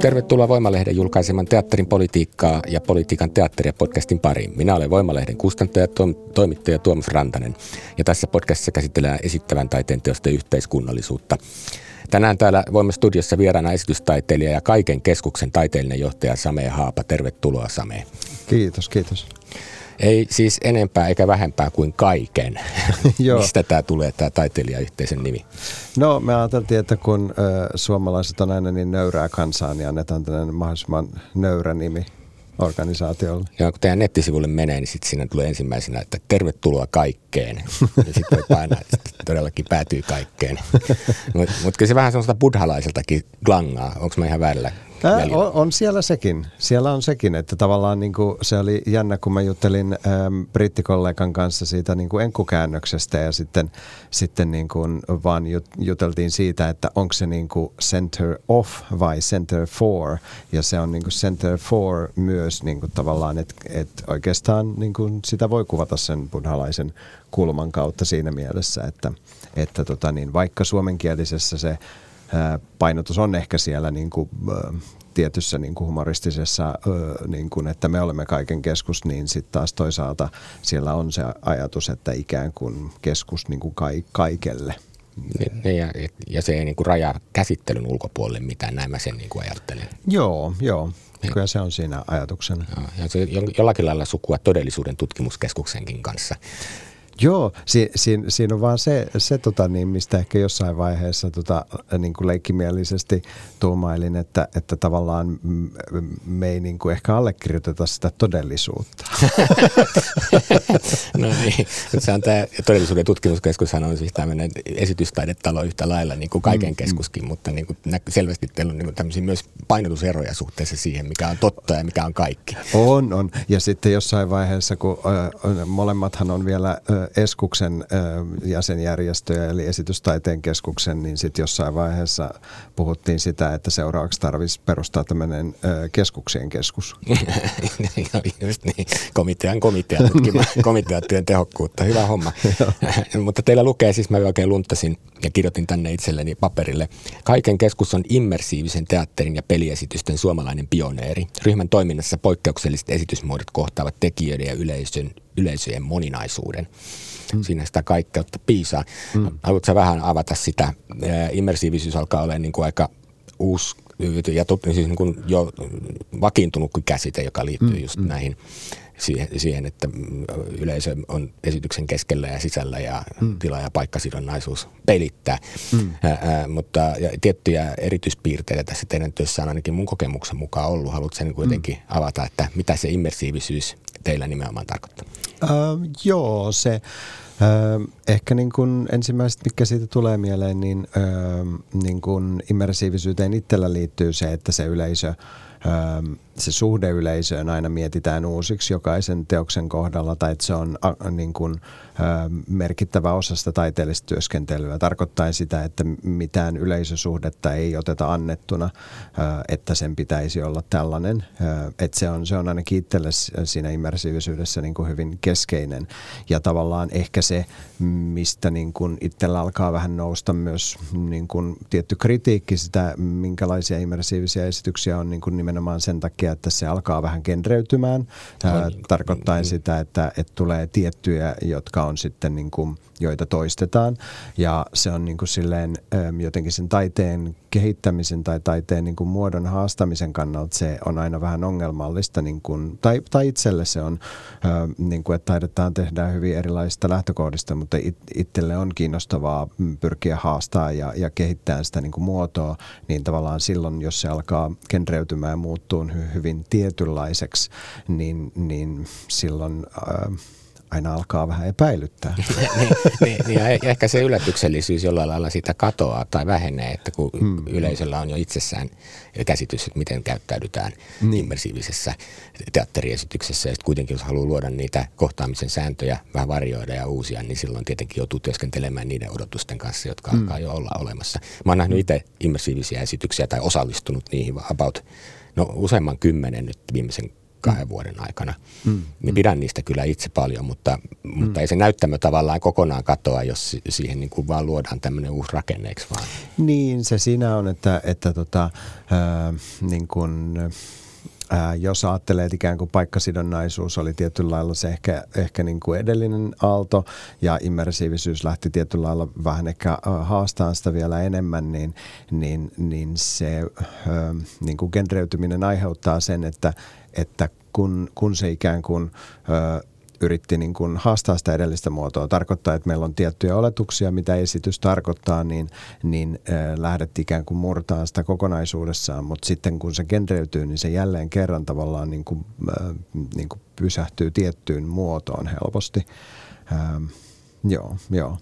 Tervetuloa Voimalehden julkaiseman teatterin politiikkaa ja politiikan teatteria podcastin pariin. Minä olen Voimalehden kustantaja ja toimittaja Tuomas Rantanen ja tässä podcastissa käsitellään esittävän taiteen teosten yhteiskunnallisuutta. Tänään täällä voimme studiossa vieraana esitystaiteilija ja kaiken keskuksen taiteellinen johtaja Same Haapa. Tervetuloa Same. Kiitos, kiitos. Ei siis enempää eikä vähempää kuin kaiken. Joo. Mistä tämä tulee, tämä taiteilijayhteisön nimi? No me ajateltiin, että kun ö, suomalaiset on aina niin nöyrää kansaa, niin annetaan tällainen mahdollisimman nöyrä nimi organisaatiolle. Ja kun teidän nettisivulle menee, niin sitten siinä tulee ensimmäisenä, että tervetuloa kaikkeen. ja sitten voi painaa, että todellakin päätyy kaikkeen. Mutta mut kyllä se vähän semmoista buddhalaiseltakin glangaa. Onko mä ihan väärällä Ää, on, on siellä sekin. Siellä on sekin, että tavallaan niin kuin, se oli jännä, kun mä juttelin äm, brittikollegan kanssa siitä niin kuin enkukäännöksestä ja sitten, sitten niin kuin vaan jut, juteltiin siitä, että onko se niin kuin center off vai center for. Ja se on niin kuin center for myös niin kuin tavallaan, että, että oikeastaan niin kuin sitä voi kuvata sen buddhalaisen kulman kautta siinä mielessä, että, että tota niin, vaikka suomenkielisessä se painotus on ehkä siellä niin kuin, tietyssä niin kuin humoristisessa, niin kuin, että me olemme kaiken keskus, niin sitten taas toisaalta siellä on se ajatus, että ikään kuin keskus niin kuin kaikelle. Niin, ja, ja se ei niin kuin rajaa käsittelyn ulkopuolelle mitään, näin mä sen niin kuin ajattelen. Joo, joo. Kyllä se on siinä ajatuksena. Ja se jollakin lailla sukua todellisuuden tutkimuskeskuksenkin kanssa. Joo, si, si, siinä on vaan se, se tota, niin, mistä ehkä jossain vaiheessa tota, niin kuin leikkimielisesti tuumailin, että, että tavallaan me ei niin kuin ehkä allekirjoiteta sitä todellisuutta. no niin, se on tämä todellisuuden tutkimuskeskushan on siis tämmöinen esitystaidetalo yhtä lailla niin kuin kaiken mm, mm. keskuskin, mm. mutta niin kuin selvästi teillä on niin tämmöisiä myös painotuseroja suhteessa siihen, mikä on totta ja mikä on kaikki. On, on. Ja sitten jossain vaiheessa, kun ö, molemmathan on vielä ö, Eskuksen jäsenjärjestöjä, eli esitystaiteen keskuksen, niin sitten jossain vaiheessa puhuttiin sitä, että seuraavaksi tarvitsisi perustaa tämmöinen keskuksien keskus. Just niin, komitean komitea tutkimaan komiteatyön tehokkuutta. Hyvä homma. Mutta teillä lukee, siis mä oikein luntasin ja kirjoitin tänne itselleni paperille. Kaiken keskus on immersiivisen teatterin ja peliesitysten suomalainen pioneeri. Ryhmän toiminnassa poikkeukselliset esitysmuodot kohtaavat tekijöiden ja yleisön, yleisöjen moninaisuuden. Mm. Siinä sitä kaikkeutta piisaa. Mm. Haluatko vähän avata sitä? Immersiivisyys alkaa olla niin kuin aika uusi ja tot, siis niin kuin jo vakiintunut käsite, joka liittyy mm. just mm. näihin siihen, että yleisö on esityksen keskellä ja sisällä ja mm. tila- ja paikkasidonnaisuus pelittää. Mm. Ää, mutta ja tiettyjä erityispiirteitä tässä teidän työssä on ainakin mun kokemuksen mukaan ollut. Haluatko sen kuitenkin mm. avata, että mitä se immersiivisyys teillä nimenomaan tarkoittaa? Uh, joo, se uh, ehkä niin kuin ensimmäiset, mikä siitä tulee mieleen, niin, uh, niin kuin immersiivisyyteen itsellä liittyy se, että se yleisö se suhde yleisöön aina mietitään uusiksi jokaisen teoksen kohdalla tai että se on niin kuin, merkittävä osa sitä taiteellista työskentelyä. Tarkoittaa sitä, että mitään yleisösuhdetta ei oteta annettuna, että sen pitäisi olla tällainen. Että se on, se on ainakin itselle siinä immersiivisyydessä niin kuin hyvin keskeinen. Ja tavallaan ehkä se, mistä niin kuin itsellä alkaa vähän nousta myös niin kuin tietty kritiikki sitä, minkälaisia immersiivisiä esityksiä on niin kuin nimenomaan sen takia, että se alkaa vähän genreytymään. Tarkoittaa sitä, että, että tulee tiettyjä, jotka on sitten niin kuin, joita toistetaan. Ja se on niin kuin silleen jotenkin sen taiteen kehittämisen tai taiteen niin kuin muodon haastamisen kannalta se on aina vähän ongelmallista. Niin kuin, tai, tai itselle se on, niin kuin, että taidetaan tehdä hyvin erilaisista lähtökohdista, mutta it, itselle on kiinnostavaa pyrkiä haastaa ja, ja kehittää sitä niin kuin muotoa, niin tavallaan silloin, jos se alkaa genreytymään ja muuttuu hyvin tietynlaiseksi, niin, niin silloin äh, aina alkaa vähän epäilyttää. niin, niin, niin, ja ehkä se yllätyksellisyys jollain lailla sitä katoaa tai vähenee, että kun hmm. yleisöllä on jo itsessään käsitys, että miten käyttäydytään niin. immersiivisessä teatteriesityksessä, ja sitten kuitenkin jos haluaa luoda niitä kohtaamisen sääntöjä, vähän varjoida ja uusia, niin silloin tietenkin joutuu työskentelemään niiden odotusten kanssa, jotka hmm. alkaa jo olla olemassa. Mä oon nähnyt itse immersiivisiä esityksiä tai osallistunut niihin about no, useamman kymmenen nyt viimeisen kahden vuoden aikana. Mm. Niin pidän niistä kyllä itse paljon, mutta, mm. mutta ei se näyttämö tavallaan kokonaan katoa, jos siihen niin kuin vaan luodaan tämmöinen uusi rakenne, eikö vaan? Niin, se siinä on, että, että tota, äh, niin kuin, Ää, jos ajattelee, että ikään kuin paikkasidonnaisuus oli tietyllä lailla se ehkä, ehkä niin kuin edellinen aalto ja immersiivisyys lähti tietyllä lailla vähän ehkä haastaan sitä vielä enemmän, niin, niin, niin se ää, niin kuin genreytyminen aiheuttaa sen, että, että kun, kun se ikään kuin ö, yritti niin kuin haastaa sitä edellistä muotoa, tarkoittaa, että meillä on tiettyjä oletuksia, mitä esitys tarkoittaa, niin, niin ö, lähdettiin ikään kuin murtaa sitä kokonaisuudessaan, mutta sitten kun se genreytyy, niin se jälleen kerran tavallaan niin kuin, ö, niin kuin pysähtyy tiettyyn muotoon helposti. Ö, joo, joo.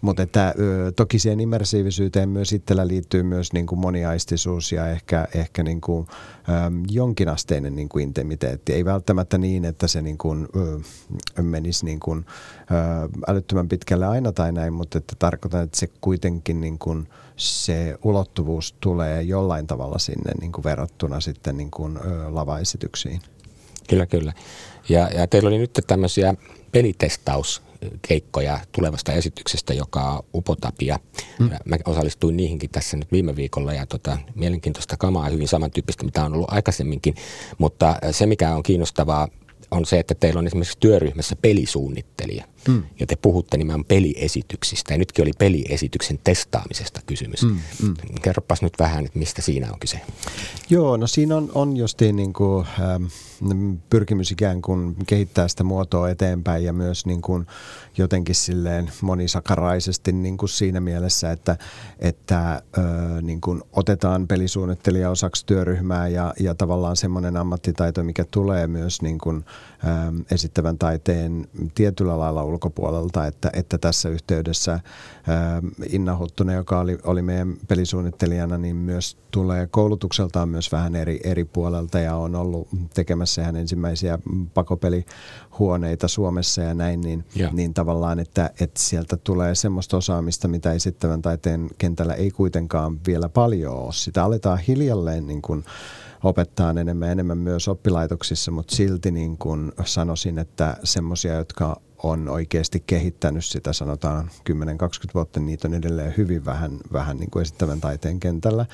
Mutta että toki siihen immersiivisyyteen myös itsellä liittyy myös niin kuin moniaistisuus ja ehkä, ehkä niin kuin, äm, jonkinasteinen niin kuin intimiteetti. Ei välttämättä niin, että se niin kuin, menisi niin kuin, ö, älyttömän pitkälle aina tai näin, mutta että tarkoitan, että se kuitenkin niin kuin, se ulottuvuus tulee jollain tavalla sinne niin kuin verrattuna sitten niin kuin, lavaesityksiin. Kyllä, kyllä. Ja, ja teillä oli nyt tämmöisiä pelitestaus keikkoja tulevasta esityksestä, joka on Upotapia. Mm. Mä osallistuin niihinkin tässä nyt viime viikolla ja tota, mielenkiintoista kamaa, hyvin samantyyppistä, mitä on ollut aikaisemminkin. Mutta se, mikä on kiinnostavaa, on se, että teillä on esimerkiksi työryhmässä pelisuunnittelija. Mm. Ja te puhutte nimenomaan peliesityksistä. Ja nytkin oli peliesityksen testaamisesta kysymys. Mm, mm. Kerropas nyt vähän, että mistä siinä on kyse. Joo, no siinä on, on justiin niin kuin, ähm, pyrkimys ikään kuin kehittää sitä muotoa eteenpäin ja myös niin kuin jotenkin silleen monisakaraisesti niin kuin siinä mielessä, että, että äh, niin kuin otetaan pelisuunnittelija osaksi työryhmää ja, ja tavallaan semmoinen ammattitaito, mikä tulee myös niin kuin, esittävän taiteen tietyllä lailla ulkopuolelta, että, että tässä yhteydessä ää, Inna Huttunen, joka oli, oli meidän pelisuunnittelijana, niin myös tulee koulutukseltaan myös vähän eri, eri puolelta ja on ollut tekemässä ihan ensimmäisiä pakopelihuoneita Suomessa ja näin, niin, niin tavallaan, että, että sieltä tulee semmoista osaamista, mitä esittävän taiteen kentällä ei kuitenkaan vielä paljon ole. Sitä aletaan hiljalleen niin kuin, opettaa enemmän enemmän myös oppilaitoksissa, mutta silti niin kuin sanoisin, että semmoisia, jotka on oikeasti kehittänyt sitä, sanotaan 10-20 vuotta, niin niitä on edelleen hyvin vähän, vähän niin kuin esittävän taiteen kentällä,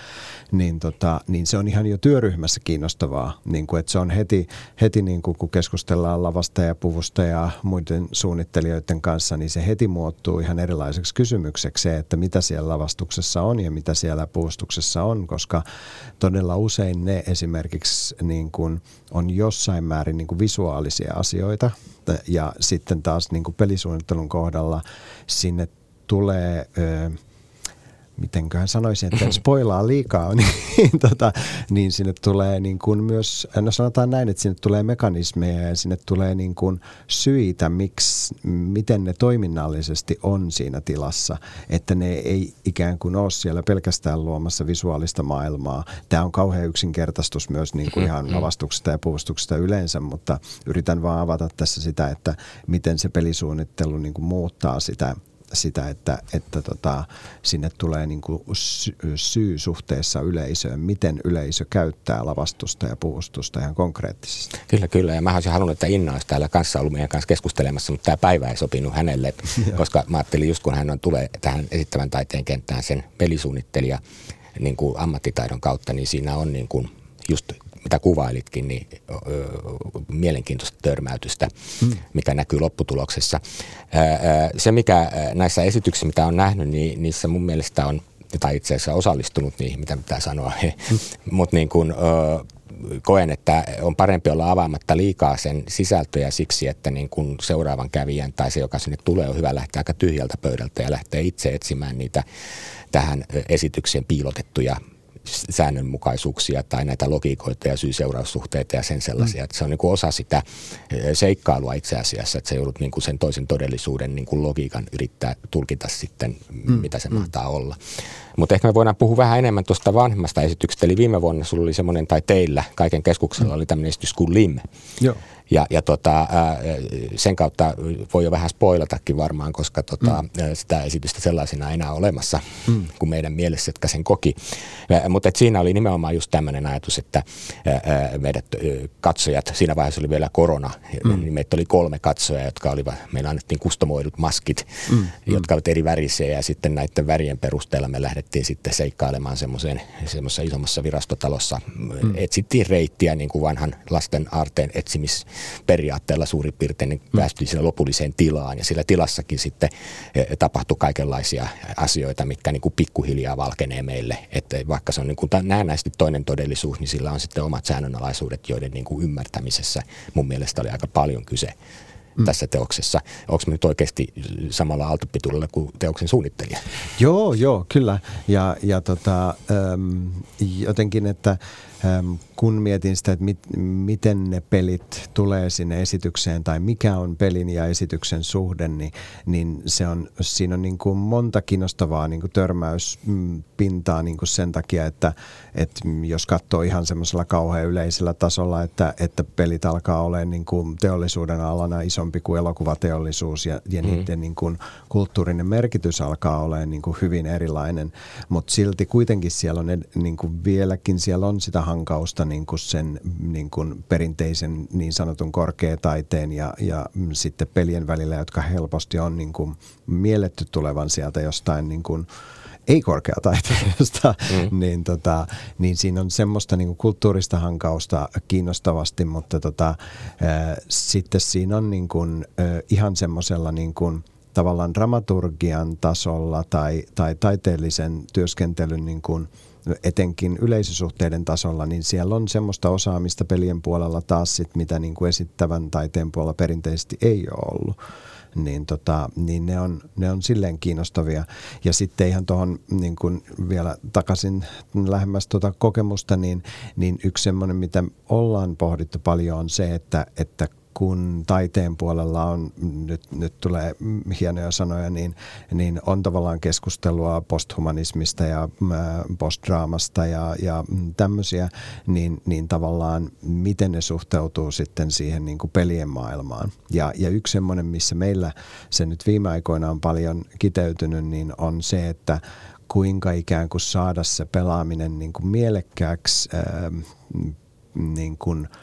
niin, tota, niin se on ihan jo työryhmässä kiinnostavaa, niin kuin, että se on heti, heti niin kuin, kun keskustellaan lavasta ja puvusta ja muiden suunnittelijoiden kanssa, niin se heti muuttuu ihan erilaiseksi kysymykseksi se, että mitä siellä lavastuksessa on ja mitä siellä puvustuksessa on, koska todella usein ne esimerkiksi niin kuin on jossain määrin niin kuin visuaalisia asioita, ja sitten taas niin kuin pelisuunnittelun kohdalla sinne tulee... Ö, mitenköhän sanoisin, että spoilaa liikaa, niin, tota, niin sinne tulee niin kuin myös, no sanotaan näin, että sinne tulee mekanismeja ja sinne tulee niin kuin syitä, miksi, miten ne toiminnallisesti on siinä tilassa, että ne ei ikään kuin ole siellä pelkästään luomassa visuaalista maailmaa. Tämä on kauhean yksinkertaistus myös niin kuin ihan lavastuksesta ja puvustuksesta yleensä, mutta yritän vaan avata tässä sitä, että miten se pelisuunnittelu niin kuin muuttaa sitä sitä, että, että tota, sinne tulee niin kuin syy suhteessa yleisöön, miten yleisö käyttää lavastusta ja puvustusta ihan konkreettisesti. Kyllä, kyllä. Ja mä olisin halunnut, että Inna olisi täällä kanssa ollut meidän kanssa keskustelemassa, mutta tämä päivä ei sopinut hänelle, koska mä ajattelin just kun hän on, tulee tähän esittävän taiteen kenttään sen pelisuunnittelija niin kuin ammattitaidon kautta, niin siinä on niin kuin just mitä kuvailitkin, niin ö, mielenkiintoista törmäytystä, hmm. mikä näkyy lopputuloksessa. Se, mikä näissä esityksissä, mitä on nähnyt, niin niissä mun mielestä on, tai itse asiassa osallistunut niihin, mitä pitää sanoa, hmm. mutta niin kuin, koen, että on parempi olla avaamatta liikaa sen sisältöjä siksi, että niin kun seuraavan kävijän tai se, joka sinne tulee, on hyvä lähteä aika tyhjältä pöydältä ja lähteä itse etsimään niitä tähän esitykseen piilotettuja säännönmukaisuuksia tai näitä logiikoita ja syy-seuraussuhteita ja sen sellaisia. Mm. Että se on niin kuin osa sitä seikkailua itse asiassa, että se joudut niin kuin sen toisen todellisuuden niin kuin logiikan yrittää tulkita sitten, mm. mitä se mm. mahtaa olla. Mutta ehkä me voidaan puhua vähän enemmän tuosta vanhemmasta esityksestä. Eli viime vuonna sulla oli semmoinen, tai teillä kaiken keskuksella oli tämmöinen esitys kuin LIM. Joo. Ja, ja tota, sen kautta voi jo vähän spoilatakin varmaan, koska tota, mm. sitä esitystä sellaisena ei enää olemassa mm. kuin meidän mielessä, jotka sen koki. Mutta siinä oli nimenomaan just tämmöinen ajatus, että meidät katsojat, siinä vaiheessa oli vielä korona, mm. niin meitä oli kolme katsojaa, jotka olivat, meillä annettiin kustomoidut maskit, mm. mm. jotka olivat eri värisiä ja sitten näiden värien perusteella me lähdettiin sitten seikkailemaan semmoisessa isommassa virastotalossa. Mm. Etsittiin reittiä niin kuin vanhan lasten aarteen etsimis periaatteella suurin piirtein niin päästiin sillä lopulliseen tilaan ja sillä tilassakin sitten eh, tapahtui kaikenlaisia asioita, mitkä niin kuin pikkuhiljaa valkenee meille. Että vaikka se on niin kuin näennäisesti toinen todellisuus, niin sillä on sitten omat säännönalaisuudet, joiden niin kuin ymmärtämisessä mun mielestä oli aika paljon kyse mm. tässä teoksessa. Onko me nyt oikeasti samalla aaltopituudella kuin teoksen suunnittelija? Joo, joo, kyllä. Ja, ja tota, jotenkin, että kun mietin sitä, että mit, miten ne pelit tulee sinne esitykseen tai mikä on pelin ja esityksen suhde, niin, niin se on, siinä on niin kuin monta kiinnostavaa niin kuin törmäyspintaa niin kuin sen takia, että, että jos katsoo ihan semmoisella kauhean yleisellä tasolla, että, että pelit alkaa olla niin kuin teollisuuden alana isompi kuin elokuvateollisuus ja, ja mm. niiden niin kuin kulttuurinen merkitys alkaa olla niin kuin hyvin erilainen, mutta silti kuitenkin siellä on niin kuin vieläkin siellä on sitä hankausta niin kuin sen niin kuin perinteisen niin sanotun korkeataiteen ja, ja sitten pelien välillä, jotka helposti on niin kuin mielletty tulevan sieltä jostain niin kuin ei-korkeataiteesta, mm. niin, tota, niin siinä on semmoista niin kuin kulttuurista hankausta kiinnostavasti, mutta tota, äh, sitten siinä on niin kuin, äh, ihan semmoisella niin kuin, tavallaan dramaturgian tasolla tai, tai taiteellisen työskentelyn niin kuin, etenkin yleisösuhteiden tasolla, niin siellä on semmoista osaamista pelien puolella taas sit, mitä niin kuin esittävän taiteen puolella perinteisesti ei ole ollut. Niin, tota, niin ne, on, ne on silleen kiinnostavia. Ja sitten ihan tuohon niin vielä takaisin lähemmäs tuota kokemusta, niin, niin yksi semmoinen, mitä ollaan pohdittu paljon on se, että, että kun taiteen puolella on, nyt, nyt tulee hienoja sanoja, niin, niin on tavallaan keskustelua posthumanismista ja postdraamasta ja, ja tämmöisiä, niin, niin tavallaan miten ne suhteutuu sitten siihen niin kuin pelien maailmaan. Ja, ja yksi semmoinen, missä meillä se nyt viime aikoina on paljon kiteytynyt, niin on se, että kuinka ikään kuin saada se pelaaminen niin kuin mielekkääksi ää, niin kuin –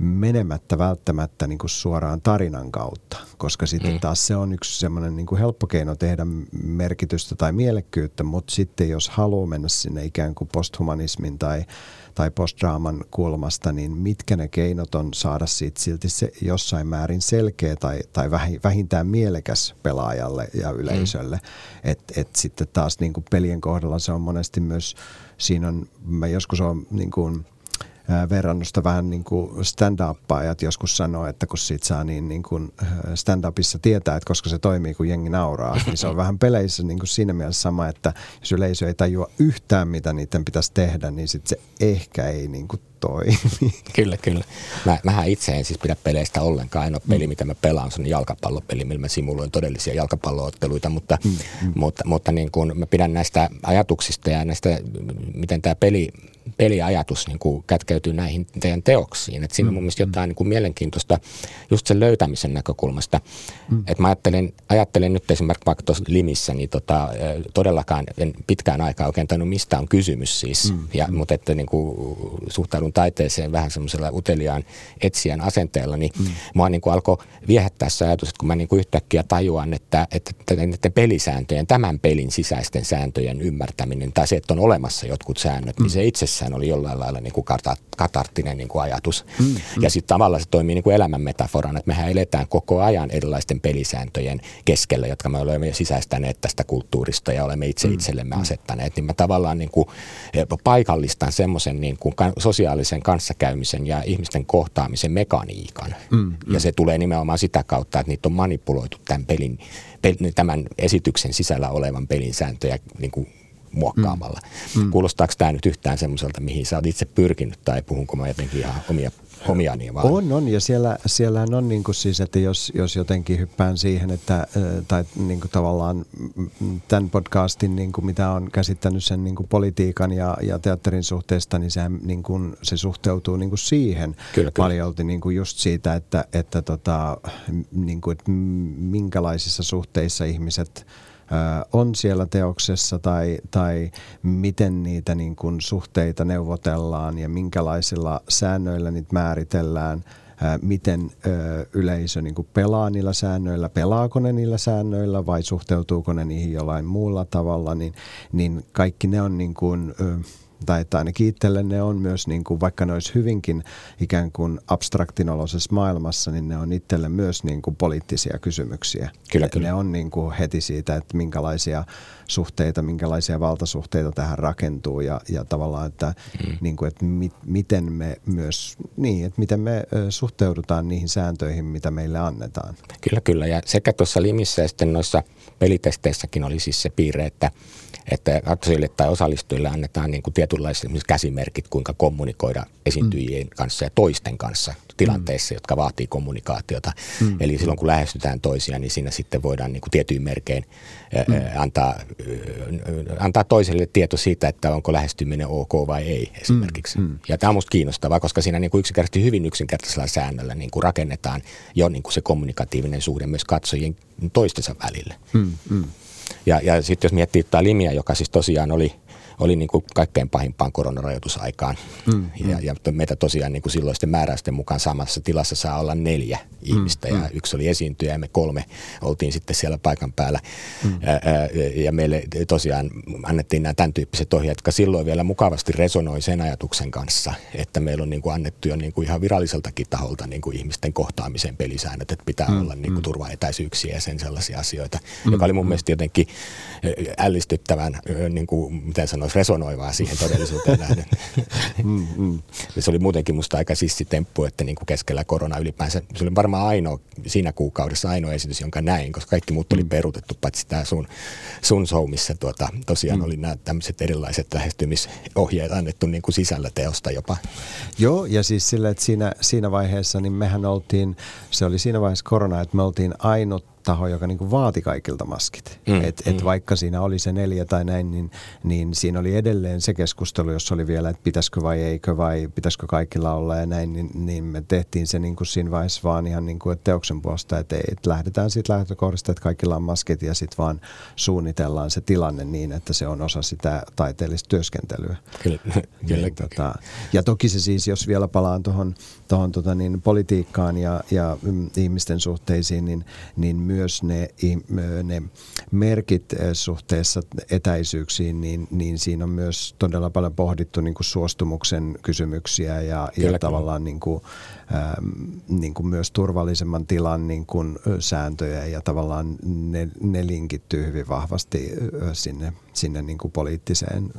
menemättä välttämättä niin kuin suoraan tarinan kautta, koska sitten mm. taas se on yksi semmoinen niin kuin helppo keino tehdä merkitystä tai mielekkyyttä, mutta sitten jos haluaa mennä sinne ikään kuin posthumanismin tai, tai postdraaman kulmasta, niin mitkä ne keinot on saada siitä silti se jossain määrin selkeä tai, tai vähintään mielekäs pelaajalle ja yleisölle. Mm. Että et sitten taas niin kuin pelien kohdalla se on monesti myös, siinä on, mä joskus on niin kuin – verrannusta vähän niin kuin stand-uppaajat joskus sanoo, että kun siitä saa niin, niin kuin stand-upissa tietää, että koska se toimii, kun jengi nauraa, niin se on vähän peleissä niin kuin siinä mielessä sama, että jos yleisö ei tajua yhtään, mitä niiden pitäisi tehdä, niin sitten se ehkä ei niin kuin toimi. Kyllä, kyllä. Mä, mähän itse en siis pidä peleistä ollenkaan. Ainoa peli, mm. mitä mä pelaan, on jalkapallopeli, millä mä simuloin todellisia jalkapallootteluita, mutta, mm. Mm. mutta, mutta niin kun mä pidän näistä ajatuksista ja näistä, miten tämä peli peliajatus niin kuin kätkeytyy näihin teidän teoksiin. Et siinä on mun mielestä jotain niin kuin mielenkiintoista just sen löytämisen näkökulmasta. Mm. Et mä ajattelen, ajattelen nyt esimerkiksi vaikka tuossa Limissä, niin tota, todellakaan en pitkään aikaa oikein tainnut mistä on kysymys siis. Mm. Ja, mm. Mutta että niin kuin, suhtaudun taiteeseen vähän semmoisella uteliaan etsijän asenteella, niin mm. mua niin kuin alkoi viehättää se ajatus, että kun mä niin kuin yhtäkkiä tajuan, että, että, että näiden pelisääntöjen, tämän pelin sisäisten sääntöjen ymmärtäminen tai se, että on olemassa jotkut säännöt, mm. niin se itse itsessään oli jollain lailla niin kuin katarttinen niin kuin ajatus. Mm, mm. Ja sitten tavallaan se toimii niin kuin elämän metaforana, että mehän eletään koko ajan erilaisten pelisääntöjen keskellä, jotka me olemme sisäistäneet tästä kulttuurista ja olemme itse mm, itsellemme mm. asettaneet. Niin mä tavallaan niin kuin eh, paikallistan semmoisen niin kuin sosiaalisen kanssakäymisen ja ihmisten kohtaamisen mekaniikan. Mm, mm. Ja se tulee nimenomaan sitä kautta, että niitä on manipuloitu tämän pelin, tämän esityksen sisällä olevan pelin sääntöjä niin kuin muokkaamalla. Mm. Kuulostaako tämä nyt yhtään semmoiselta, mihin sä oot itse pyrkinyt tai puhunko mä jotenkin ihan omia omiani vaan. On, on ja siellä, siellähän on niin kuin siis, että jos, jos jotenkin hyppään siihen, että tai niin kuin tavallaan tämän podcastin, niin kuin mitä on käsittänyt sen niin kuin politiikan ja, ja teatterin suhteesta, niin se, niin kuin, se suhteutuu niin kuin siihen kyllä, paljolti niin kuin just siitä, että, että, tota, niin kuin, että minkälaisissa suhteissa ihmiset – on siellä teoksessa tai, tai miten niitä niin kuin suhteita neuvotellaan ja minkälaisilla säännöillä niitä määritellään, miten yleisö niin pelaa niillä säännöillä, pelaako ne niillä säännöillä vai suhteutuuko ne niihin jollain muulla tavalla, niin, niin kaikki ne on niin kuin, tai että ainakin itselle ne on myös, niin kuin, vaikka ne olisi hyvinkin ikään kuin abstraktinoloisessa maailmassa, niin ne on itselle myös niin kuin poliittisia kysymyksiä. Kyllä, kyllä. Ne on niin kuin heti siitä, että minkälaisia suhteita, minkälaisia valtasuhteita tähän rakentuu ja, ja tavallaan, että, mm. niin kuin, että mit, miten me myös, niin, että miten me suhteudutaan niihin sääntöihin, mitä meille annetaan. Kyllä, kyllä. Ja sekä tuossa Limissä ja sitten noissa pelitesteissäkin oli siis se piirre, että että katsojille tai osallistujille annetaan niin kuin tietynlaiset käsimerkit, kuinka kommunikoida esiintyjien mm. kanssa ja toisten kanssa tilanteissa, mm. jotka vaatii kommunikaatiota. Mm. Eli silloin kun lähestytään toisia, niin siinä sitten voidaan niin kuin tietyin merkein mm. antaa, antaa toiselle tieto siitä, että onko lähestyminen ok vai ei esimerkiksi. Mm. Mm. Ja tämä on minusta kiinnostavaa, koska siinä niin kuin yksinkertaisesti hyvin yksinkertaisella säännöllä niin kuin rakennetaan jo niin kuin se kommunikatiivinen suhde myös katsojien toistensa välille. Mm. Mm. Ja, ja sitten jos miettii tämä Limiä, joka siis tosiaan oli oli niin kuin kaikkein pahimpaan koronarajoitusaikaan. Mm, ja, mm. ja meitä tosiaan niin kuin silloisten määräysten mukaan samassa tilassa saa olla neljä mm, ihmistä mm, ja mm. yksi oli esiintyjä ja me kolme oltiin sitten siellä paikan päällä. Mm. Ja, ja meille tosiaan annettiin nämä tämän tyyppiset ohjeet, jotka silloin vielä mukavasti resonoi sen ajatuksen kanssa, että meillä on niin kuin annettu jo niin kuin ihan viralliseltakin taholta niin kuin ihmisten kohtaamisen pelisäännöt, että pitää mm, olla niin kuin mm. turvaetäisyyksiä ja sen sellaisia asioita, mm, joka oli mun mm. mielestä jotenkin ällistyttävän, niin kuin, miten sanoisi, olisi resonoivaa siihen todellisuuteen nähden. mm, mm. Se oli muutenkin musta aika sissitemppu, että niin kuin keskellä korona ylipäänsä, se oli varmaan ainoa, siinä kuukaudessa ainoa esitys, jonka näin, koska kaikki muut oli mm. peruutettu, paitsi tämä sun, sun show, missä tuota, tosiaan mm. oli nämä tämmöiset erilaiset lähestymisohjeet annettu niin kuin sisällä teosta jopa. Joo, ja siis sillä, että siinä, siinä vaiheessa, niin mehän oltiin, se oli siinä vaiheessa korona, että me oltiin ainut taho, joka niin vaati kaikilta maskit. Mm, et, et mm. Vaikka siinä oli se neljä tai näin, niin, niin siinä oli edelleen se keskustelu, jossa oli vielä, että pitäisikö vai eikö vai pitäisikö kaikilla olla ja näin, niin, niin me tehtiin se niin kuin siinä vaiheessa vaan ihan niin kuin, että teoksen puolesta, että, että lähdetään siitä lähtökohdasta, että kaikilla on maskit ja sitten vaan suunnitellaan se tilanne niin, että se on osa sitä taiteellista työskentelyä. Kyllä, kyllä. Niin, tota, ja toki se siis, jos vielä palaan tuohon tota, niin, politiikkaan ja, ja mm, ihmisten suhteisiin, niin, niin myös ne, ne merkit suhteessa etäisyyksiin, niin, niin siinä on myös todella paljon pohdittu niin kuin suostumuksen kysymyksiä ja, ja tavallaan niin kuin, ähm, niin kuin myös turvallisemman tilan niin kuin sääntöjä ja tavallaan ne, ne linkittyy hyvin vahvasti sinne, sinne niin kuin poliittiseen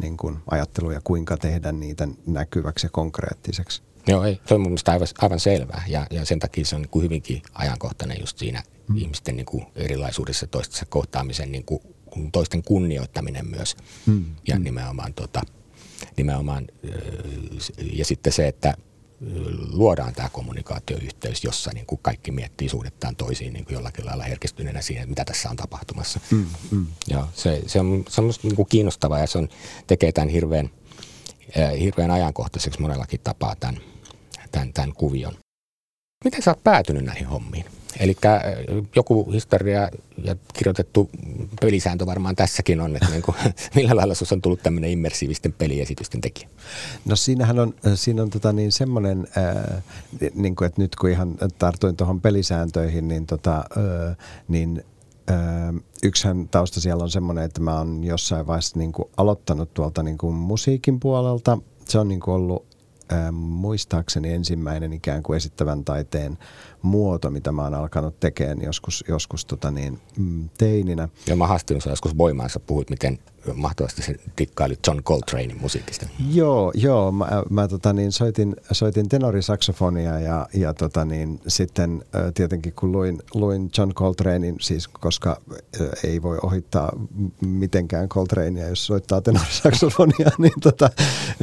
niin kuin ajatteluun ja kuinka tehdä niitä näkyväksi ja konkreettiseksi. Joo, ei, se on mun mielestä aivan, aivan selvää ja, ja sen takia se on niin kuin hyvinkin ajankohtainen just siinä mm. ihmisten niin kuin erilaisuudessa toistensa kohtaamisen niin kuin toisten kunnioittaminen myös mm. ja mm. nimenomaan, tota, nimenomaan ja sitten se, että luodaan tämä kommunikaatioyhteys, jossa niin kuin kaikki miettii suhdettaan toisiin niin kuin jollakin lailla herkistyneenä siihen, mitä tässä on tapahtumassa. Mm, mm. Ja se, se on, se on niin kuin kiinnostavaa ja se on, tekee tämän hirveän, hirveän ajankohtaiseksi monellakin tapaa tämän, tämän, tämän kuvion. Miten sä oot päätynyt näihin hommiin? Eli äh, joku historia ja kirjoitettu pelisääntö varmaan tässäkin on, että niin kuin, millä lailla sinussa on tullut tämmöinen immersiivisten peliesitysten tekijä? No siinähän on, äh, siinä on tota niin semmoinen, äh, niin kuin, että nyt kun ihan tartuin tuohon pelisääntöihin, niin, tota, äh, niin yksihän tausta siellä on semmoinen, että mä oon jossain vaiheessa niin kuin aloittanut tuolta niin kuin musiikin puolelta. Se on niin kuin ollut äh, muistaakseni ensimmäinen ikään kuin esittävän taiteen muoto, mitä mä oon alkanut tekemään joskus, joskus tota niin, mm, teininä. Ja mä haastin joskus voimaansa, puhuit, miten mahtavasti se dikkailu John Coltranein musiikista. Joo, joo. Mä, mä tota niin, soitin, soitin tenorisaksofonia ja, ja tota niin, sitten tietenkin kun luin, luin John Coltranein, siis koska ei voi ohittaa mitenkään Coltranea, jos soittaa tenorisaksofonia, niin, tota,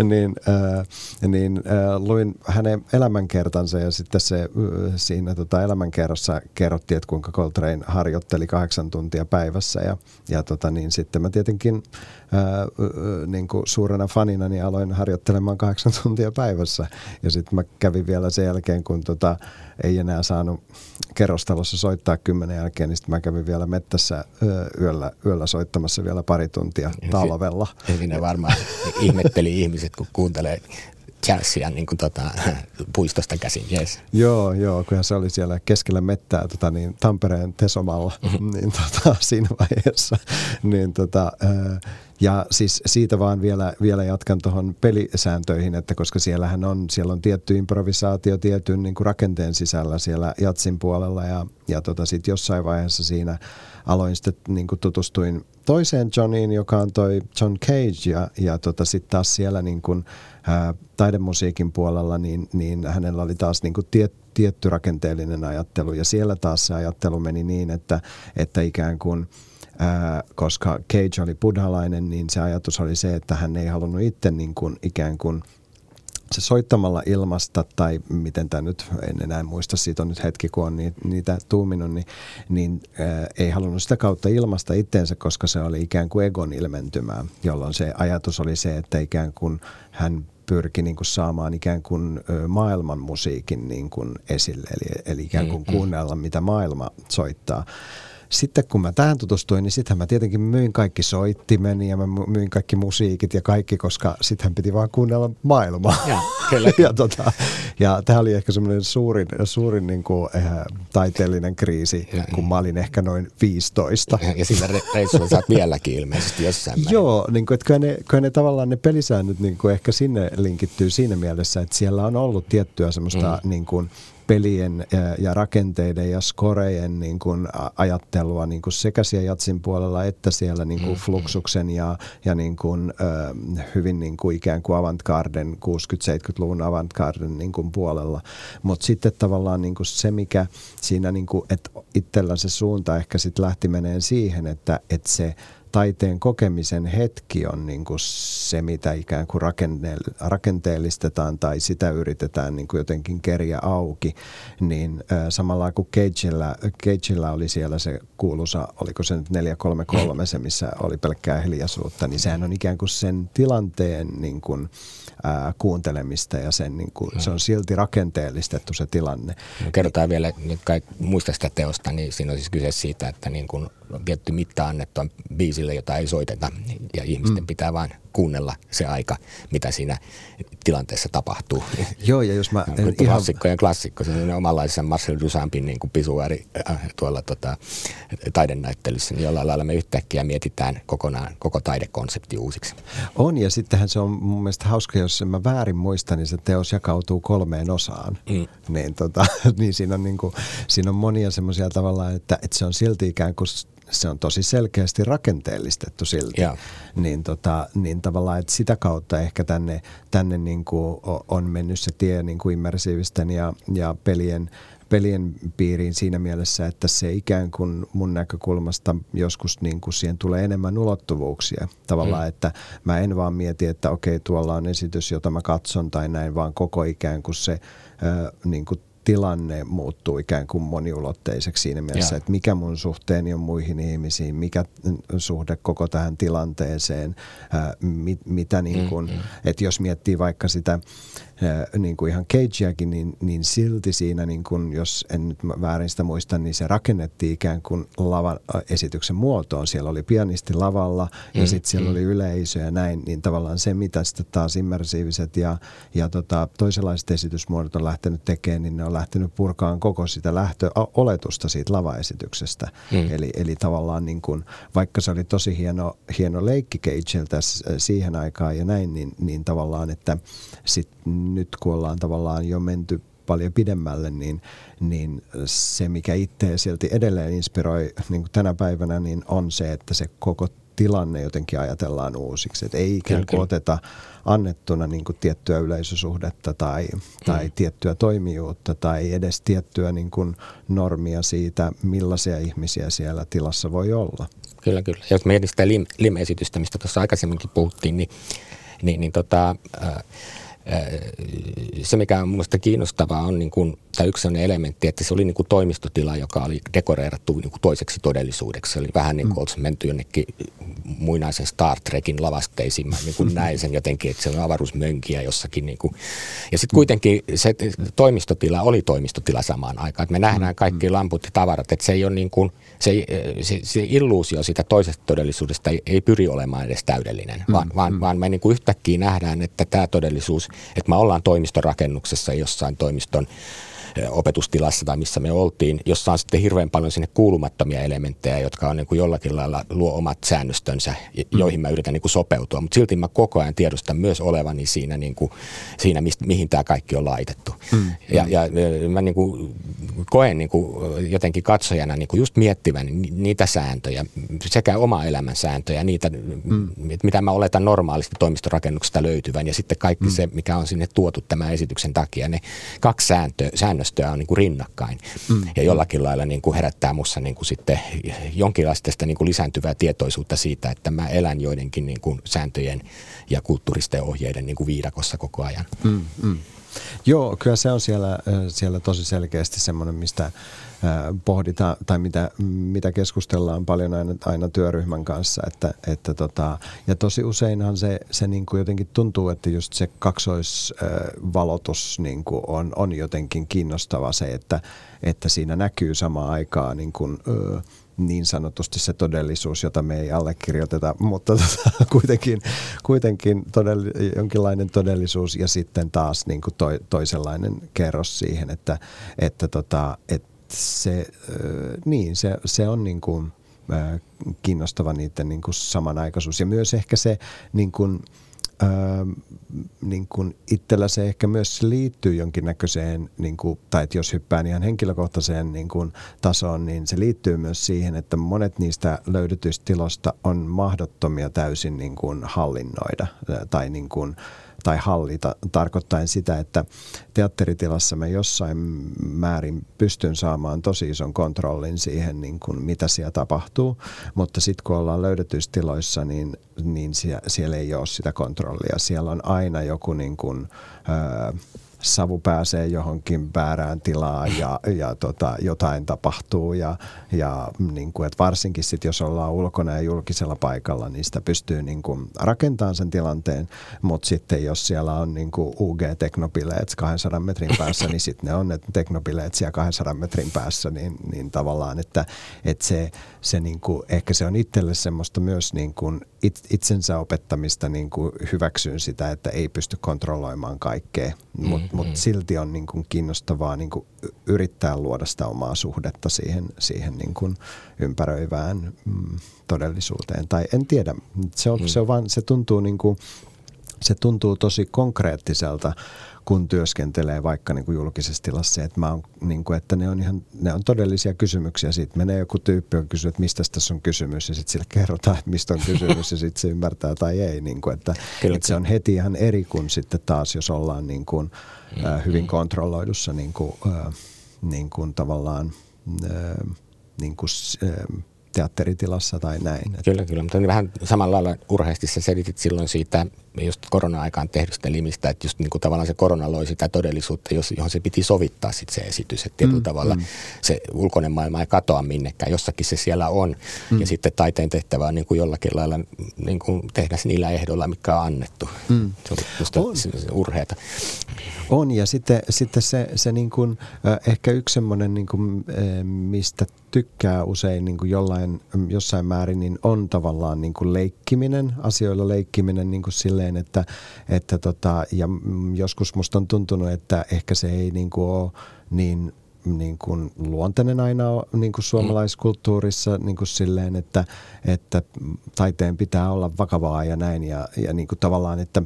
niin, äh, niin äh, luin hänen elämänkertansa ja sitten se siinä tota, elämänkerrassa kerrottiin, että kuinka Coltrane harjoitteli kahdeksan tuntia päivässä ja, ja tota, niin sitten mä tietenkin ää, niin kuin suurena fanina niin aloin harjoittelemaan kahdeksan tuntia päivässä. Ja sitten mä kävin vielä sen jälkeen, kun tota, ei enää saanut kerrostalossa soittaa kymmenen jälkeen, niin sitten mä kävin vielä mettässä yöllä, yöllä soittamassa vielä pari tuntia talvella. Siinä varmaan ihmetteli ihmiset, kun kuuntelee jazzia niin kuin tota, puistosta käsin, yes. Joo, joo, kun se oli siellä keskellä mettää tota, niin Tampereen Tesomalla mm-hmm. niin, tota, siinä vaiheessa. niin, tota, ja siis siitä vaan vielä, vielä jatkan tuohon pelisääntöihin, että koska siellähän on, siellä on tietty improvisaatio tietyn niin kuin rakenteen sisällä siellä jatsin puolella ja, ja tota, sitten jossain vaiheessa siinä aloin sitten niin kuin tutustuin toiseen Johniin, joka on toi John Cage ja, ja tota, sitten taas siellä niin kuin, ää, taidemusiikin puolella, niin, niin hänellä oli taas niin kuin tiet, tietty rakenteellinen ajattelu. Ja siellä taas se ajattelu meni niin, että, että ikään kuin ää, koska Cage oli buddhalainen, niin se ajatus oli se, että hän ei halunnut itse niin kuin, ikään kuin – se soittamalla ilmasta, tai miten tämä nyt, en enää muista, siitä on nyt hetki, kun on niitä tuuminut, niin, niin ää, ei halunnut sitä kautta ilmasta itteensä, koska se oli ikään kuin egon ilmentymää, jolloin se ajatus oli se, että ikään kuin hän pyrki niin kuin saamaan ikään kuin maailman musiikin niin kuin esille, eli, eli ikään kuin mm, mm. kuunnella, mitä maailma soittaa sitten kun mä tähän tutustuin, niin sittenhän mä tietenkin myin kaikki soittimeni ja mä myin kaikki musiikit ja kaikki, koska sittenhän piti vaan kuunnella maailmaa. Ja, kyllä. ja, tota, ja tämä oli ehkä semmoinen suurin, suurin niin kuin, äh, taiteellinen kriisi, ja, kun mä olin ehkä noin 15. Ja, ja sillä reissulla sä oot vieläkin ilmeisesti jossain määrin. Joo, niin kuin, että kyllä ne, kyllä ne tavallaan ne pelisäännöt niin kuin ehkä sinne linkittyy siinä mielessä, että siellä on ollut tiettyä semmoista mm. niin kuin, pelien ja rakenteiden ja skorejen niin kuin ajattelua niin kuin sekä siellä jatsin puolella että siellä niin kuin mm, fluxuksen ja, ja niin kuin, hyvin niin kuin ikään kuin avantgarden, 60-70-luvun avantgarden niin kuin puolella. Mutta sitten tavallaan niin kuin se, mikä siinä, niin kuin, että itsellä se suunta ehkä sitten lähti meneen siihen, että, että se taiteen kokemisen hetki on niin kuin se, mitä ikään kuin rakenteellistetaan tai sitä yritetään niin kuin jotenkin keriä auki, niin äh, samalla kuin Cageillä, Cageillä oli siellä se kuuluisa, oliko se nyt 433 se, missä oli pelkkää hiljaisuutta, niin sehän on ikään kuin sen tilanteen niin kuin, ää, kuuntelemista ja sen, niin kuin, se on silti rakenteellistettu se tilanne. No kerrotaan vielä, nyt kai muista sitä teosta, niin siinä on siis kyse siitä, että niin kuin tietty mitta annettu on biisille, jota ei soiteta ja ihmisten mm. pitää vain kuunnella se aika, mitä siinä tilanteessa tapahtuu. Joo, ja jos mä... En ihan... Klassikko ja klassikko, se on omanlaisen Marcel Duchampin niin kuin pisuaari äh, tuolla tota, taidenäyttelyssä, niin jollain lailla me yhtäkkiä mietitään kokonaan koko taidekonsepti uusiksi. On, ja sittenhän se on mun mielestä hauska, jos mä väärin muistan, niin se teos jakautuu kolmeen osaan. Mm. Niin, tota, niin siinä on, niin kuin, siinä on monia semmoisia tavalla, että, että se on silti ikään kuin se on tosi selkeästi rakenteellistettu silti. Yeah. Niin, tota, niin tavallaan, että sitä kautta ehkä tänne, tänne niin kuin on mennyt se tie niin kuin immersiivisten ja, ja pelien, pelien piiriin siinä mielessä, että se ikään kuin mun näkökulmasta joskus niin kuin siihen tulee enemmän ulottuvuuksia. Tavallaan, mm. että mä en vaan mieti, että okei, tuolla on esitys, jota mä katson tai näin, vaan koko ikään kuin se äh, niin kuin tilanne muuttuu ikään kuin moniulotteiseksi siinä mielessä, ja. että mikä mun suhteeni on muihin ihmisiin, mikä suhde koko tähän tilanteeseen, ää, mit, mitä niin kuin, mm, mm. että jos miettii vaikka sitä niin kuin ihan Cageakin, niin, niin silti siinä, niin kuin, jos en nyt väärin sitä muista, niin se rakennettiin ikään kuin lavan esityksen muotoon. Siellä oli pianisti lavalla ja mm, sitten siellä mm. oli yleisö ja näin, niin tavallaan se, mitä sitten taas immersiiviset ja, ja tota, toisenlaiset esitysmuodot on lähtenyt tekemään, niin ne on lähtenyt purkaan koko sitä lähtöoletusta siitä lavaesityksestä. Mm. Eli, eli tavallaan niin kuin, vaikka se oli tosi hieno, hieno leikki Cageiltä siihen aikaan ja näin, niin, niin tavallaan, että sitten nyt kun ollaan tavallaan jo menty paljon pidemmälle, niin, niin se, mikä itseä silti edelleen inspiroi niin kuin tänä päivänä, niin on se, että se koko tilanne jotenkin ajatellaan uusiksi. Että ei ikään kuin oteta annettuna niin kuin tiettyä yleisösuhdetta tai, tai mm. tiettyä toimijuutta tai edes tiettyä niin kuin normia siitä, millaisia ihmisiä siellä tilassa voi olla. Kyllä, kyllä. Jos mietin sitä lim, lim-esitystä, mistä tuossa aikaisemminkin puhuttiin, niin, niin, niin tota, äh, se, mikä on minusta kiinnostavaa, on niin kuin, tämä yksi sellainen elementti, että se oli niin kuin toimistotila, joka oli dekoreerattu niin kuin toiseksi todellisuudeksi. Se oli vähän niin kuin mm. olisi menty jonnekin muinaisen Star Trekin lavasteisiin. Mä niin kuin näin sen jotenkin, että se on avaruusmönkiä jossakin. Niin kuin. Ja sitten kuitenkin se toimistotila oli toimistotila samaan aikaan. Että me nähdään kaikki mm. lamput ja tavarat, että se ei ole niin kuin, se, se, se illuusio siitä toisesta todellisuudesta ei, ei pyri olemaan edes täydellinen, mm. vaan, vaan, vaan me niin kuin yhtäkkiä nähdään, että tämä todellisuus että me ollaan toimistorakennuksessa jossain toimiston opetustilassa tai missä me oltiin, jossa on sitten hirveän paljon sinne kuulumattomia elementtejä, jotka on niin kuin jollakin lailla luo omat säännöstönsä, mm. joihin mä yritän niin kuin sopeutua. Mutta silti mä koko ajan tiedostan myös olevani siinä, niin kuin, siinä mistä, mihin tämä kaikki on laitettu. Mm. Ja, ja mä niin kuin koen niin kuin jotenkin katsojana niin kuin just miettivän niitä sääntöjä, sekä oma elämän sääntöjä, niitä, mm. mitä mä oletan normaalisti toimistorakennuksesta löytyvän, ja sitten kaikki mm. se, mikä on sinne tuotu tämän esityksen takia. Ne kaksi sääntöä, säännöstöä on niin kuin rinnakkain mm. ja jollakin lailla niin kuin herättää minussa niin kuin sitten jonkinlaista niin kuin lisääntyvää tietoisuutta siitä, että mä elän joidenkin niin kuin sääntöjen ja kulttuuristen ohjeiden niin kuin viidakossa koko ajan. Mm, mm. Joo, kyllä se on siellä, siellä tosi selkeästi semmoinen, mistä pohditaan tai mitä, mitä keskustellaan paljon aina, aina työryhmän kanssa. Että, että tota, ja tosi useinhan se, se niin kuin jotenkin tuntuu, että just se kaksoisvalotus niin kuin on, on jotenkin kiinnostava se, että, että siinä näkyy samaan aikaan niin kuin, niin sanotusti se todellisuus, jota me ei allekirjoiteta, mutta tota, kuitenkin, kuitenkin todelli, jonkinlainen todellisuus ja sitten taas niin kuin toi, toisenlainen kerros siihen, että, että, tota, että se, niin, se, se on niin kuin, kiinnostava niiden niin kuin samanaikaisuus. Ja myös ehkä se niin kuin, niin kuin itsellä se ehkä myös liittyy jonkinnäköiseen, niin kuin, tai että jos hyppään ihan henkilökohtaiseen niin kuin, tasoon, niin se liittyy myös siihen, että monet niistä löydetyistä tiloista on mahdottomia täysin niin kuin, hallinnoida tai niin kuin, tai hallita, tarkoittaen sitä, että teatteritilassa mä jossain määrin pystyn saamaan tosi ison kontrollin siihen, niin kuin mitä siellä tapahtuu, mutta sitten kun ollaan löydetyissä tiloissa, niin, niin siellä, siellä ei ole sitä kontrollia. Siellä on aina joku niin kuin, öö, savu pääsee johonkin väärään tilaan ja, ja tota, jotain tapahtuu. Ja, ja niin kuin, että varsinkin sit, jos ollaan ulkona ja julkisella paikalla, niin sitä pystyy niin kuin, rakentamaan sen tilanteen, mutta sitten jos siellä on niin kuin UG-teknopileet 200 metrin päässä, niin sitten ne on ne teknopileet siellä 200 metrin päässä, niin, niin tavallaan, että, että se, se niin kuin, ehkä se on itselle semmoista myös niin kuin it, itsensä opettamista niin kuin hyväksyn sitä, että ei pysty kontrolloimaan kaikkea, mutta mm, mut mm. silti on niin kuin kiinnostavaa niin kuin yrittää luoda sitä omaa suhdetta siihen, siihen niin kuin ympäröivään mm, todellisuuteen. Tai en tiedä, se, on, mm. se, on vaan, se, tuntuu niin kuin, se tuntuu tosi konkreettiselta kun työskentelee vaikka niin kuin julkisessa tilassa, että, mä on, niin kuin, että ne, on ihan, ne on todellisia kysymyksiä. Sitten menee joku tyyppi ja kysyy, että mistä tässä on kysymys ja sitten sille kerrotaan, että mistä on kysymys ja sitten se ymmärtää tai ei. Niin kuin, että, että se on heti ihan eri kuin sitten taas, jos ollaan niin kuin, äh, hyvin kontrolloidussa niin kuin, äh, niin kuin tavallaan äh, niin kuin, äh, teatteritilassa tai näin. Kyllä, kyllä, mutta vähän samalla lailla urheasti sä selitit silloin siitä just korona-aikaan tehdystä limistä, että just niin kuin tavallaan se korona loi sitä todellisuutta, johon se piti sovittaa sit se esitys, että tietyllä mm, tavalla mm. se ulkoinen maailma ei katoa minnekään, jossakin se siellä on mm. ja sitten taiteen tehtävä on niin kuin jollakin lailla niin kuin tehdä niillä ehdoilla, mikä on annettu. Mm. Se on. urheata. On ja sitten, sitten se, se niin kuin, ehkä yksi semmoinen, niin kuin, mistä tykkää usein niin kuin jollain, jossain määrin, niin on tavallaan niin kuin leikkiminen, asioilla leikkiminen niin kuin silleen, että, että tota, ja joskus musta on tuntunut, että ehkä se ei niin kuin ole niin niin kuin luontainen aina niin kuin suomalaiskulttuurissa niin kuin silleen, että, että taiteen pitää olla vakavaa ja näin. Ja, ja niin kuin tavallaan, että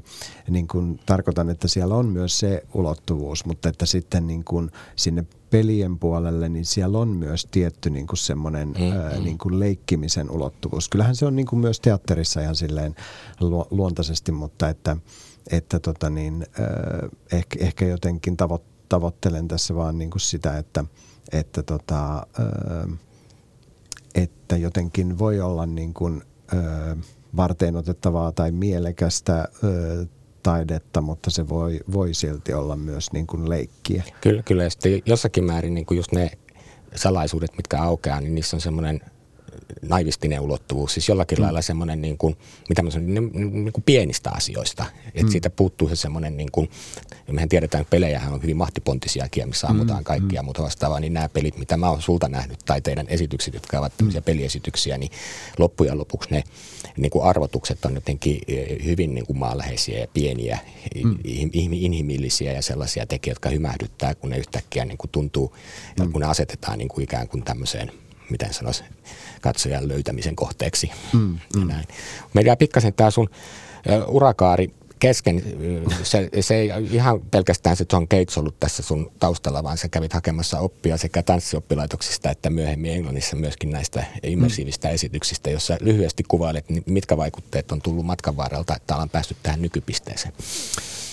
niin kuin tarkoitan, että siellä on myös se ulottuvuus, mutta että sitten niin kuin sinne pelien puolelle, niin siellä on myös tietty niin kuin semmoinen mm, ää, mm. niin kuin leikkimisen ulottuvuus. Kyllähän se on niin kuin myös teatterissa ihan silleen lu- luontaisesti, mutta että, että tota niin, ää, ehkä, ehkä jotenkin tavo- tavoittelen tässä vaan niin kuin sitä, että, että, tota, ää, että jotenkin voi olla niin kuin, ää, varteen otettavaa tai mielekästä ää, taidetta, mutta se voi, voi silti olla myös niin kuin leikkiä. Kyllä, kyllä. Ja sitten jossakin määrin niin kuin just ne salaisuudet, mitkä aukeaa, niin niissä on semmoinen naivistinen ulottuvuus, siis jollakin mm. lailla semmoinen, niin kuin, mitä mä sanon, niin, niin kuin pienistä asioista. Että mm. siitä puuttuu se semmoinen, niin kuin, ja mehän tiedetään, että pelejähän on hyvin mahtipontisiakin, missä ammutaan mm. kaikkia mm. muuta vastaavaa, niin nämä pelit, mitä mä oon sulta nähnyt, tai teidän esitykset, jotka ovat tämmöisiä mm. peliesityksiä, niin loppujen lopuksi ne niin kuin arvotukset on jotenkin eh, hyvin niin kuin maanläheisiä ja pieniä, mm. inhimillisiä ja sellaisia tekijöitä, jotka hymähdyttää, kun ne yhtäkkiä niin kuin tuntuu, mm. kun ne asetetaan niin kuin ikään kuin tämmöiseen miten sanoisi, katsojan löytämisen kohteeksi. Mm, mm. Näin. Meillä jää pikkasen tämä sun urakaari kesken. Se, se ei ihan pelkästään se John Gates ollut tässä sun taustalla, vaan sä kävit hakemassa oppia sekä tanssioppilaitoksista että myöhemmin Englannissa myöskin näistä immersiivistä mm. esityksistä, jossa lyhyesti kuvailet, mitkä vaikutteet on tullut matkan varrelta, että ollaan päästy tähän nykypisteeseen.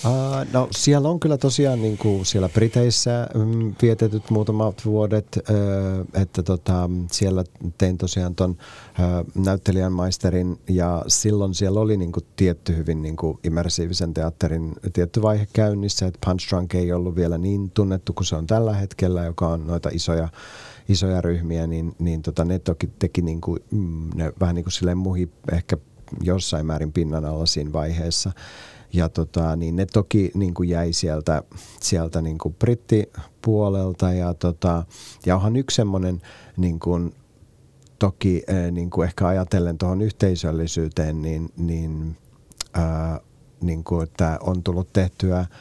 Uh, no siellä on kyllä tosiaan niin kuin siellä Briteissä mm, vietetyt muutamat vuodet, uh, että tota, siellä tein tosiaan ton uh, näyttelijän maisterin ja silloin siellä oli niin kuin tietty hyvin niin kuin immersiivisen teatterin tietty vaihe käynnissä, että Punch Drunk ei ollut vielä niin tunnettu kuin se on tällä hetkellä, joka on noita isoja isoja ryhmiä, niin, niin tota, ne toki teki niin kuin, mm, ne vähän niin kuin silleen muhi ehkä jossain määrin pinnan alla siinä vaiheessa ja tota, niin ne toki niin kuin jäi sieltä, sieltä niin kuin brittipuolelta. Ja, tota, ja onhan yksi semmoinen niin kuin, toki niin kuin ehkä ajatellen tuohon yhteisöllisyyteen, niin, niin, ää, niin kuin, että on tullut tehtyä –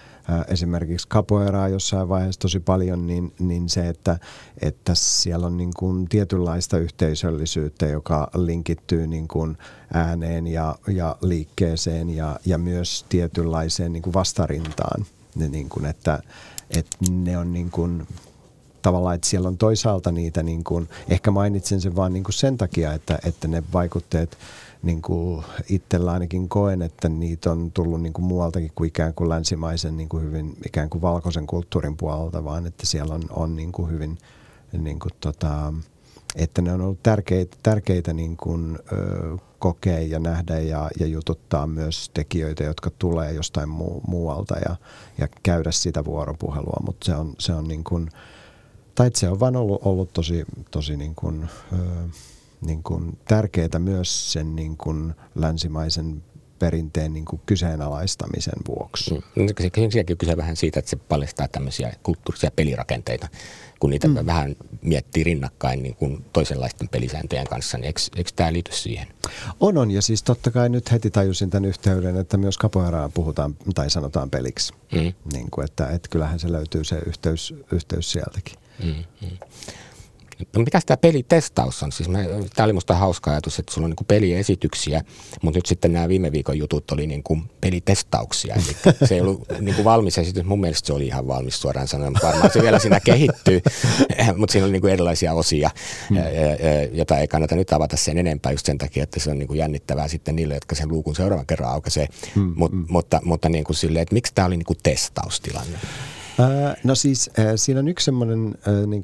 esimerkiksi capoeiraa jossain vaiheessa tosi paljon, niin, niin se, että, että siellä on niin kuin tietynlaista yhteisöllisyyttä, joka linkittyy niin kuin ääneen ja, ja liikkeeseen ja, ja myös tietynlaiseen niin kuin vastarintaan. Niin kuin, että, että ne on niin kuin tavallaan, että siellä on toisaalta niitä, niin kuin, ehkä mainitsen sen vaan niin kuin sen takia, että, että ne vaikutteet niin kuin itsellä ainakin koen, että niitä on tullut niin kuin muualtakin kuin ikään kuin länsimaisen niin kuin hyvin ikään kuin valkoisen kulttuurin puolelta, vaan että siellä on, on niin kuin hyvin niin kuin tota, että ne on ollut tärkeitä, tärkeitä niin kuin, ö, kokea ja nähdä ja, ja jututtaa myös tekijöitä, jotka tulee jostain muu, muualta ja, ja käydä sitä vuoropuhelua, mutta se on, se on niin kuin, tai se on vaan ollut, ollut tosi, tosi niin kuin, ö, niin kuin tärkeää myös sen niin kuin länsimaisen perinteen niin kuin kyseenalaistamisen vuoksi. Mm. Sekin kyse vähän siitä, että se paljastaa tämmöisiä kulttuurisia pelirakenteita, kun niitä mm. vähän miettii rinnakkain niin kuin toisenlaisten pelisääntöjen kanssa, niin eikö, eikö tämä liity siihen? On, on. Ja siis totta kai nyt heti tajusin tämän yhteyden, että myös kapoeraa puhutaan tai sanotaan peliksi. Mm. Niin kuin, että, että kyllähän se löytyy se yhteys, yhteys sieltäkin. Mm. Mm. No mitä tämä pelitestaus on? Siis tämä oli musta hauska ajatus, että sulla on niinku peliesityksiä, mutta nyt sitten nämä viime viikon jutut oli niinku pelitestauksia. Eli se ei ollut niinku valmis esitys. Mun mielestä se oli ihan valmis suoraan sanoen. Varmaan se vielä siinä kehittyy, mutta siinä oli niinku erilaisia osia, hmm. jota ei kannata nyt avata sen enempää just sen takia, että se on niinku jännittävää sitten niille, jotka sen luukun seuraavan kerran aukaisee. Hmm. Mut, hmm. Mutta, mutta niinku silleen, että miksi tämä oli niinku testaustilanne? No siis siinä on yksi semmoinen, niin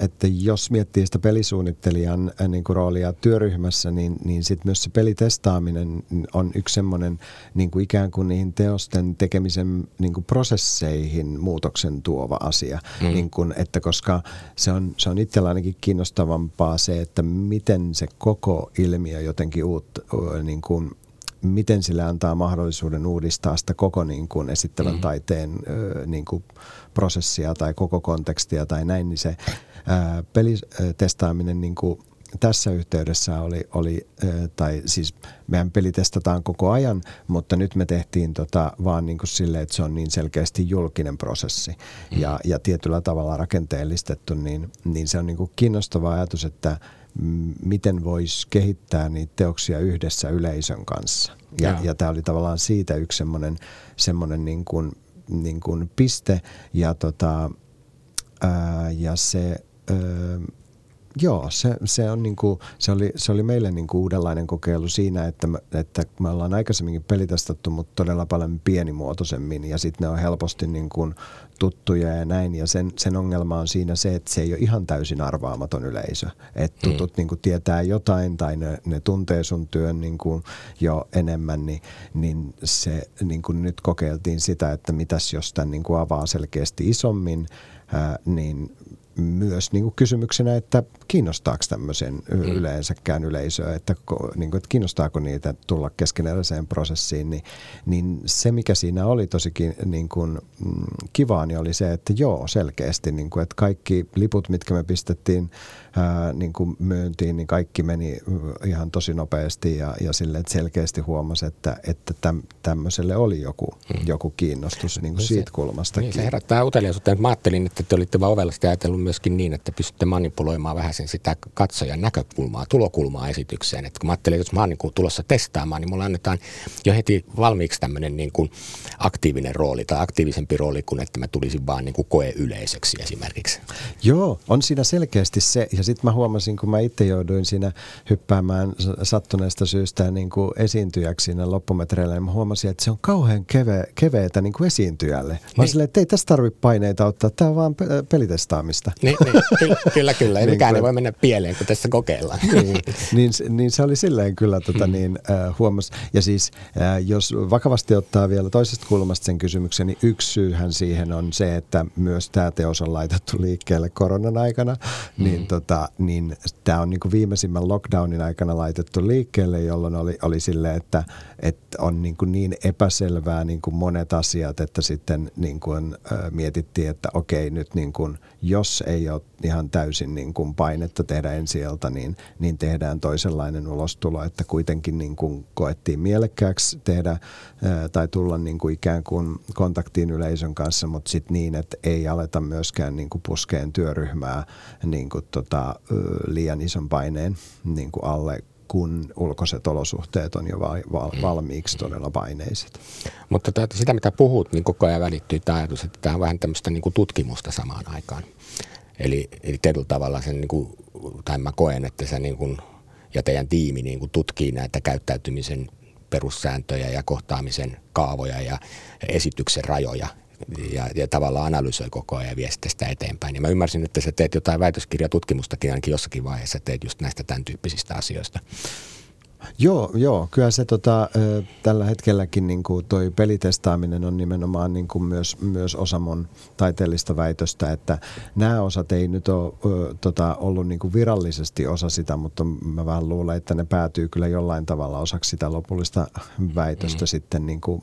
että jos miettii sitä pelisuunnittelijan niin kuin roolia työryhmässä, niin, niin sitten myös se pelitestaaminen on yksi semmoinen niin kuin ikään kuin niihin teosten tekemisen niin kuin prosesseihin muutoksen tuova asia. Mm. Niin kuin, että koska se on, se on itsellä ainakin kiinnostavampaa se, että miten se koko ilmiö jotenkin uut, niin kuin miten sille antaa mahdollisuuden uudistaa sitä koko niin kuin esittävän mm. taiteen niin kuin prosessia tai koko kontekstia tai näin, niin se ää, pelitestaaminen niin kuin tässä yhteydessä oli, oli tai siis meidän peli testataan koko ajan, mutta nyt me tehtiin tota vaan niin kuin silleen, että se on niin selkeästi julkinen prosessi mm. ja, ja tietyllä tavalla rakenteellistettu, niin, niin se on niin kuin kiinnostava ajatus, että miten voisi kehittää niitä teoksia yhdessä yleisön kanssa. Ja, ja. ja tämä oli tavallaan siitä yksi semmoinen, semmoinen niin kuin, niin kuin piste ja, tota, ää, ja se... Ää, Joo, se, se, on niinku, se, oli, se oli meille niinku uudenlainen kokeilu siinä, että me, että me ollaan aikaisemminkin pelitestattu, mutta todella paljon pienimuotoisemmin ja sitten ne on helposti niinku tuttuja ja näin. Ja sen, sen ongelma on siinä se, että se ei ole ihan täysin arvaamaton yleisö. Että tutut mm. niinku tietää jotain tai ne, ne tuntee sun työn niinku jo enemmän, niin, niin se niinku nyt kokeiltiin sitä, että mitäs jos tämän niinku avaa selkeästi isommin, ää, niin myös niin kuin kysymyksenä, että kiinnostaako tämmöisen mm. yleensäkään yleisöä, että, niin kuin, että kiinnostaako niitä tulla keskeneräiseen prosessiin, niin, niin se mikä siinä oli tosikin niin kuin, mm, kivaa, niin oli se, että joo selkeästi, niin kuin, että kaikki liput, mitkä me pistettiin ää, niin kuin myyntiin, niin kaikki meni ihan tosi nopeasti ja, ja sille, että selkeästi huomasi, että, että täm, tämmöiselle oli joku, mm. joku kiinnostus niin kuin niin siitä kulmasta. Niin, se herättää uteliaisuutta. Mä ajattelin, että te olitte vaan ovellasti ajatellut myöskin niin, että pystytte manipuloimaan vähän sen sitä katsojan näkökulmaa, tulokulmaa esitykseen. Että kun mä ajattelin, että jos mä oon niin tulossa testaamaan, niin mulla annetaan jo heti valmiiksi tämmöinen niin kuin aktiivinen rooli tai aktiivisempi rooli kuin että mä tulisin vaan niin kuin koeyleisöksi esimerkiksi. Joo, on siinä selkeästi se. Ja sitten mä huomasin, kun mä itse jouduin siinä hyppäämään sattuneesta syystä niin kuin esiintyjäksi siinä loppumetreillä, niin mä huomasin, että se on kauhean keve, keveetä niin kuin esiintyjälle. Mä niin. silleen, että ei tässä tarvitse paineita ottaa, tämä on vaan pelitestaamista. Niin, niin kyllä, kyllä, kyllä. Ei niin mikään ei voi mennä pieleen, kun tässä kokeillaan. niin, niin, niin se oli silleen kyllä tota, hmm. niin, äh, huomas. Ja siis äh, jos vakavasti ottaa vielä toisesta kulmasta sen kysymyksen, niin yksi syyhän siihen on se, että myös tämä teos on laitettu liikkeelle koronan aikana, hmm. niin, tota, niin tämä on niin kuin viimeisimmän lockdownin aikana laitettu liikkeelle, jolloin oli, oli silleen, että, että on niin, kuin niin epäselvää niin kuin monet asiat, että sitten niin kuin, äh, mietittiin, että okei nyt niin kuin, jos ei ole ihan täysin niin kuin painetta tehdä ensi niin, niin tehdään toisenlainen ulostulo, että kuitenkin niin kuin koettiin mielekkääksi tehdä tai tulla niin kuin ikään kuin kontaktiin yleisön kanssa, mutta sitten niin, että ei aleta myöskään niin kuin puskeen työryhmää niin kuin tota, liian ison paineen niin kuin alle kun ulkoiset olosuhteet on jo valmiiksi todella paineiset. Mutta sitä, mitä puhut, niin koko ajan välittyy tämä ajatus, että tämä on vähän tämmöistä niin kuin tutkimusta samaan aikaan. Eli, eli tietyllä tavalla sen, niin kuin, tai mä koen, että se niin kuin, ja teidän tiimi niin kuin tutkii näitä käyttäytymisen perussääntöjä ja kohtaamisen kaavoja ja esityksen rajoja ja, ja tavallaan analysoi koko ajan ja vie sitä eteenpäin. Ja mä ymmärsin, että sä teet jotain väitöskirjatutkimustakin ainakin jossakin vaiheessa, teet just näistä tämän tyyppisistä asioista. Joo, joo, kyllä se tota, tällä hetkelläkin niin kuin toi pelitestaaminen on nimenomaan niin kuin myös, myös osa mun taiteellista väitöstä, että nämä osat ei nyt ole tota, ollut niin kuin virallisesti osa sitä, mutta mä vähän luulen, että ne päätyy kyllä jollain tavalla osaksi sitä lopullista väitöstä mm. sitten niin kuin,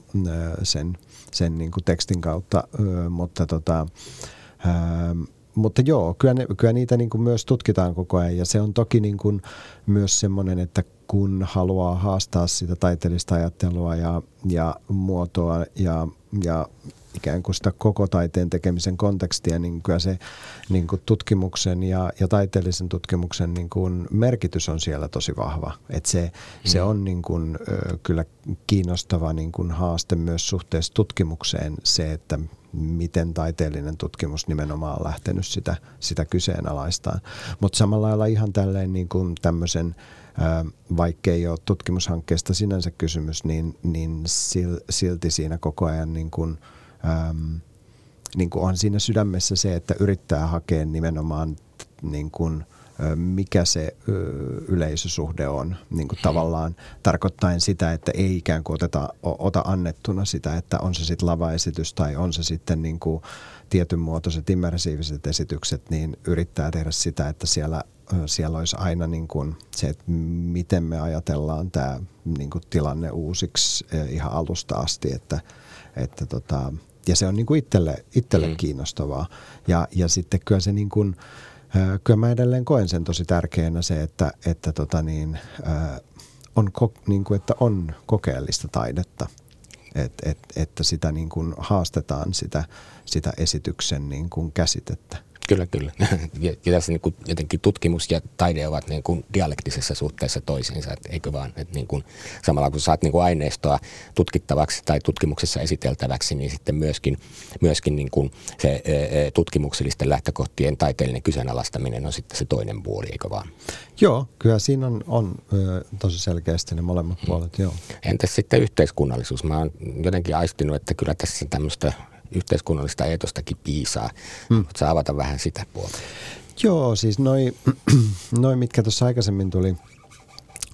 sen, sen niin kuin tekstin kautta, mutta tota, mutta joo, kyllä, ne, kyllä niitä niin kuin myös tutkitaan koko ajan. Ja se on toki niin kuin myös semmoinen, että kun haluaa haastaa sitä taiteellista ajattelua ja, ja muotoa ja, ja ikään kuin sitä koko taiteen tekemisen kontekstia, niin kyllä se niin kuin tutkimuksen ja, ja taiteellisen tutkimuksen niin kuin merkitys on siellä tosi vahva. Et se, mm. se on niin kuin, kyllä kiinnostava niin kuin haaste myös suhteessa tutkimukseen se, että miten taiteellinen tutkimus nimenomaan on lähtenyt sitä, sitä kyseenalaistaan. Mutta samalla lailla ihan tälleen niin kuin tämmöisen vaikkei ole tutkimushankkeesta sinänsä kysymys, niin, niin silti siinä koko ajan niin kuin, äm, niin kuin on siinä sydämessä se, että yrittää hakea nimenomaan niin kuin, mikä se yleisösuhde on niin kuin tavallaan tarkoittaen sitä, että ei ikään kuin oteta, ota annettuna sitä, että on se sitten lavaesitys tai on se sitten niin kuin tietyn muotoiset immersiiviset esitykset, niin yrittää tehdä sitä, että siellä siellä olisi aina niin kuin se, että miten me ajatellaan tämä niin kuin tilanne uusiksi ihan alusta asti, että, että tota, ja se on niin kuin itselle, itselle mm. kiinnostavaa. Ja, ja sitten kyllä se niin kuin, kyllä mä edelleen koen sen tosi tärkeänä se, että, että, tota niin, on, niin kuin, että on kokeellista taidetta. Et, et, että sitä niin kuin haastetaan sitä, sitä esityksen niin kuin käsitettä. Kyllä, kyllä. Ja tässä niin kuin jotenkin tutkimus ja taide ovat niin kuin dialektisessa suhteessa toisiinsa, että eikö vaan, että niin kuin, samalla kun saat niin kuin aineistoa tutkittavaksi tai tutkimuksessa esiteltäväksi, niin sitten myöskin, myöskin niin kuin se tutkimuksellisten lähtökohtien taiteellinen kyseenalaistaminen on sitten se toinen puoli, eikö vaan? Joo, kyllä siinä on, on tosi selkeästi ne molemmat puolet, hmm. joo. Entäs sitten yhteiskunnallisuus? Mä oon jotenkin aistinut, että kyllä tässä tämmöistä yhteiskunnallista etostakin piisaa. Hmm. Sä avata vähän sitä puolta. Joo, siis noin, noi, mitkä tuossa aikaisemmin tuli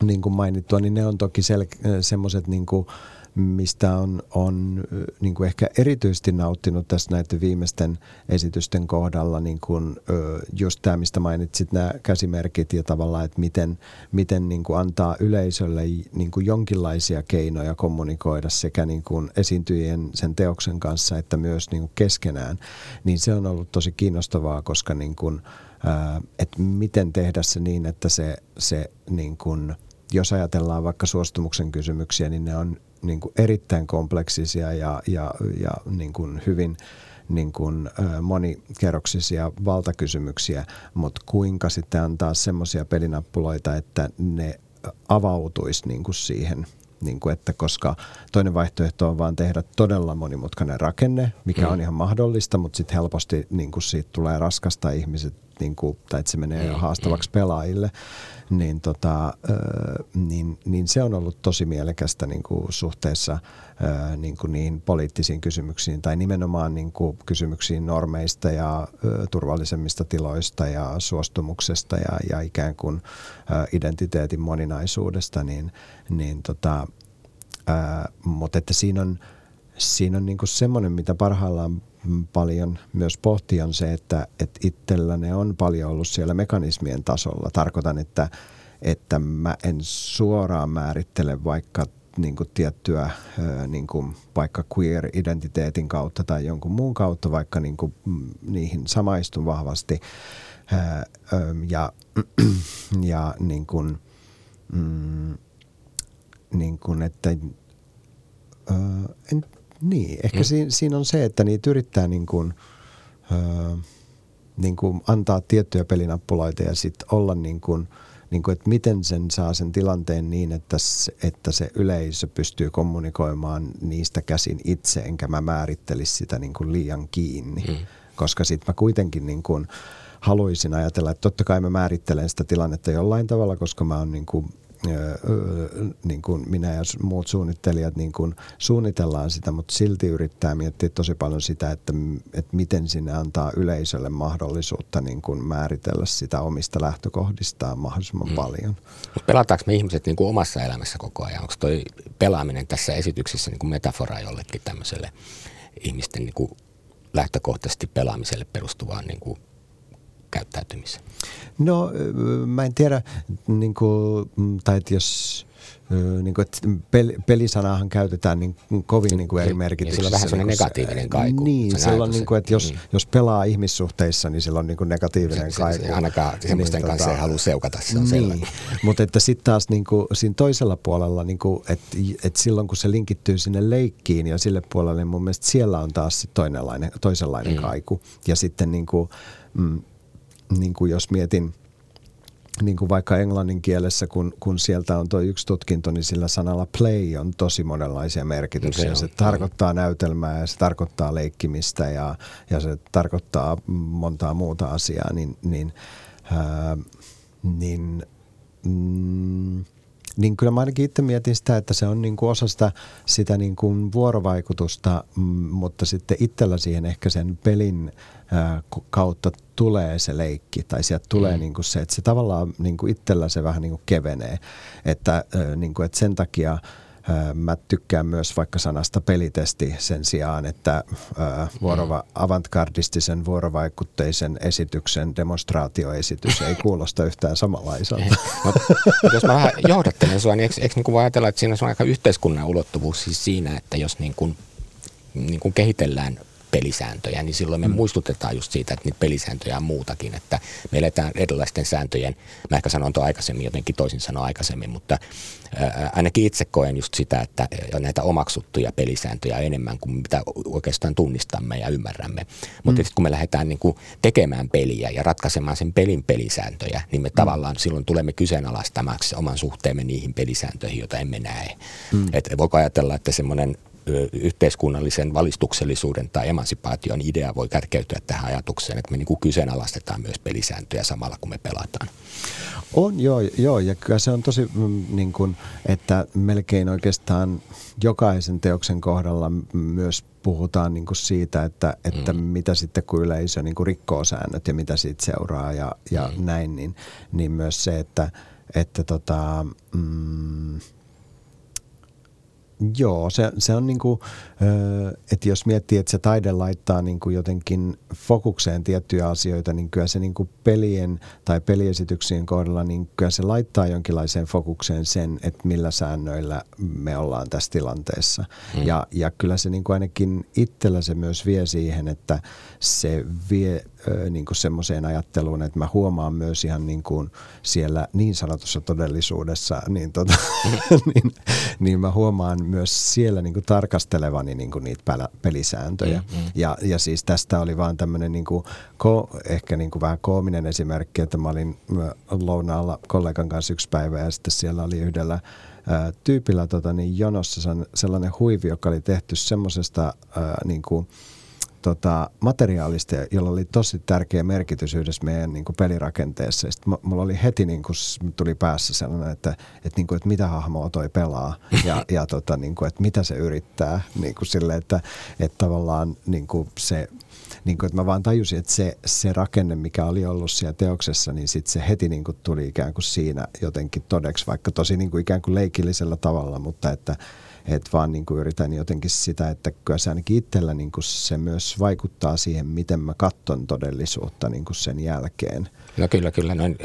niin kuin mainittua, niin ne on toki sel- semmoiset niin kuin – mistä on, on niin kuin ehkä erityisesti nauttinut tässä näiden viimeisten esitysten kohdalla, niin kuin, just tämä, mistä mainitsit nämä käsimerkit ja tavallaan, että miten, miten niin kuin antaa yleisölle niin kuin jonkinlaisia keinoja kommunikoida sekä niin kuin esiintyjien sen teoksen kanssa että myös niin kuin keskenään, niin se on ollut tosi kiinnostavaa, koska niin kuin, että miten tehdä se niin, että se, se niin kuin, jos ajatellaan vaikka suostumuksen kysymyksiä, niin ne on niin kuin erittäin kompleksisia ja, ja, ja niin kuin hyvin niin kuin, monikerroksisia valtakysymyksiä, mutta kuinka sitten antaa semmoisia pelinappuloita, että ne avautuisi niin kuin siihen niin kuin, että koska toinen vaihtoehto on vaan tehdä todella monimutkainen rakenne, mikä mm. on ihan mahdollista, mutta sitten helposti niin kuin siitä tulee raskasta ihmiset, niin kuin, tai että se menee mm. haastavaksi mm. pelaajille niin, tota, niin, niin se on ollut tosi mielekästä niin kuin suhteessa niin kuin niihin poliittisiin kysymyksiin tai nimenomaan niin kuin kysymyksiin normeista ja turvallisemmista tiloista ja suostumuksesta ja, ja ikään kuin identiteetin moninaisuudesta, niin, niin tota, mutta että siinä on, siinä on niin kuin semmoinen, mitä parhaillaan paljon myös pohti on se, että, että itsellä ne on paljon ollut siellä mekanismien tasolla. Tarkoitan, että, että mä en suoraan määrittele vaikka niin kuin tiettyä niin kuin vaikka queer-identiteetin kautta tai jonkun muun kautta, vaikka niin kuin mm, niihin samaistun vahvasti. Ja, ja niin kuin, mm, niin kuin, että en niin, ehkä mm. siinä, siinä on se, että niitä yrittää niin kuin, öö, niin kuin antaa tiettyjä pelinappuloita ja sitten olla niin kuin, niin kuin, että miten sen saa sen tilanteen niin, että se, että se yleisö pystyy kommunikoimaan niistä käsin itse, enkä mä määrittelisi sitä niin kuin liian kiinni. Mm. Koska sitten mä kuitenkin niin kuin haluaisin ajatella, että totta kai mä määrittelen sitä tilannetta jollain tavalla, koska mä oon niin kuin niin kuin minä ja muut suunnittelijat niin kuin suunnitellaan sitä, mutta silti yrittää miettiä tosi paljon sitä, että, että miten sinne antaa yleisölle mahdollisuutta niin kuin määritellä sitä omista lähtökohdistaan mahdollisimman hmm. paljon. Pelataanko me ihmiset niin kuin omassa elämässä koko ajan? Onko toi pelaaminen tässä esityksessä niin kuin metafora jollekin tämmöiselle ihmisten niin kuin lähtökohtaisesti pelaamiselle perustuvaan niin kuin käyttäytymiseen? No mä en tiedä, niin kuin, mm, tai että jos niin kuin, että pelisanahan käytetään niin kovin niin kuin eri merkityksissä. Sillä on vähän sellainen negatiivinen kaiku. Niin, silloin niin kuin, että jos, mm. jos pelaa ihmissuhteissa, niin sillä on niin kuin negatiivinen se, kaiku. Se, ainakaan niin, semmoisten niin, kanssa tota, ei halua seukata, se on niin. Mutta että sitten taas niin kuin, siinä toisella puolella, niin kuin, että, että silloin kun se linkittyy sinne leikkiin ja sille puolelle, niin mun mielestä siellä on taas toinenlainen, toisenlainen mm. kaiku. Ja sitten niin kuin, mm, niin kuin jos mietin niin kuin vaikka englannin kielessä, kun, kun sieltä on tuo yksi tutkinto, niin sillä sanalla play on tosi monenlaisia merkityksiä. Se, se tarkoittaa näytelmää ja se tarkoittaa leikkimistä ja, ja se tarkoittaa montaa muuta asiaa, niin, niin, ää, niin mm, niin kyllä mä ainakin itse mietin sitä, että se on niin kuin osa sitä, sitä niin kuin vuorovaikutusta, mm, mutta sitten itsellä siihen ehkä sen pelin kautta tulee se leikki tai sieltä tulee mm. niin kuin se, että se tavallaan niin kuin itsellä se vähän niin kuin kevenee. Että, niin kuin, että sen takia Mä tykkään myös vaikka sanasta pelitesti sen sijaan, että vuorova, avantgardistisen vuorovaikutteisen esityksen demonstraatioesitys ei kuulosta yhtään samanlaiselta. no, jos mä vähän johdattelen sua, niin eikö, eikö niin kuin ajatella, että siinä on aika yhteiskunnan ulottuvuus siis siinä, että jos niin kuin, niin kuin kehitellään pelisääntöjä, niin silloin me mm. muistutetaan just siitä, että niitä pelisääntöjä on muutakin, että me eletään erilaisten sääntöjen, mä ehkä sanon tuon aikaisemmin, jotenkin toisin sanoa aikaisemmin, mutta ää, ainakin itse koen just sitä, että näitä omaksuttuja pelisääntöjä enemmän kuin mitä oikeastaan tunnistamme ja ymmärrämme. Mutta mm. kun me lähdetään niin kuin tekemään peliä ja ratkaisemaan sen pelin pelisääntöjä, niin me mm. tavallaan silloin tulemme kyseenalaistamaksi oman suhteemme niihin pelisääntöihin, joita emme näe. Mm. Et voiko ajatella, että semmoinen yhteiskunnallisen valistuksellisuuden tai emansipaation idea voi kärkeytyä tähän ajatukseen, että me niin kuin kyseenalaistetaan myös pelisääntöjä samalla kun me pelataan. On, joo, joo ja kyllä se on tosi, mm, niin kuin, että melkein oikeastaan jokaisen teoksen kohdalla myös puhutaan niin kuin siitä, että, että mm. mitä sitten kun yleisö niin kuin rikkoo säännöt ja mitä siitä seuraa ja, ja mm. näin, niin, niin myös se, että, että tota, mm, Joo, se, se on niin kuin, että jos miettii, että se taide laittaa niin kuin jotenkin fokukseen tiettyjä asioita, niin kyllä se niin kuin pelien tai peliesityksien kohdalla, niin kyllä se laittaa jonkinlaiseen fokukseen sen, että millä säännöillä me ollaan tässä tilanteessa. Mm. Ja, ja kyllä se niin kuin ainakin itsellä se myös vie siihen, että se vie niin kuin semmoiseen ajatteluun, että mä huomaan myös ihan niin kuin siellä niin sanotussa todellisuudessa, niin, tota, niin, niin mä huomaan myös siellä niin kuin tarkastelevani niin kuin niitä pelisääntöjä. Mm-hmm. Ja, ja siis tästä oli vaan tämmöinen niin kuin, ko, ehkä niin kuin vähän koominen esimerkki, että mä olin lounaalla kollegan kanssa yksi päivä ja sitten siellä oli yhdellä tyypillä tota, niin jonossa sellainen huivi, joka oli tehty semmoisesta niin kuin, tota, materiaalista, jolla oli tosi tärkeä merkitys yhdessä meidän niin kuin pelirakenteessa. Sitten mulla oli heti, niin kuin, tuli päässä sellainen, että, että, niin kuin, että mitä hahmoa toi pelaa ja, ja tota, niin kuin, että mitä se yrittää. Niin kuin sille, että, että tavallaan niin kuin se niin kuin, että mä vaan tajusin, että se, se rakenne, mikä oli ollut siellä teoksessa, niin sitten se heti niin kuin tuli ikään kuin siinä jotenkin todeksi, vaikka tosi niin kuin ikään kuin leikillisellä tavalla, mutta että, että vaan niin kuin yritän jotenkin sitä, että kyllä se ainakin itsellä niin kuin se myös vaikuttaa siihen, miten mä katson todellisuutta niin kuin sen jälkeen. No kyllä, kyllä. Noin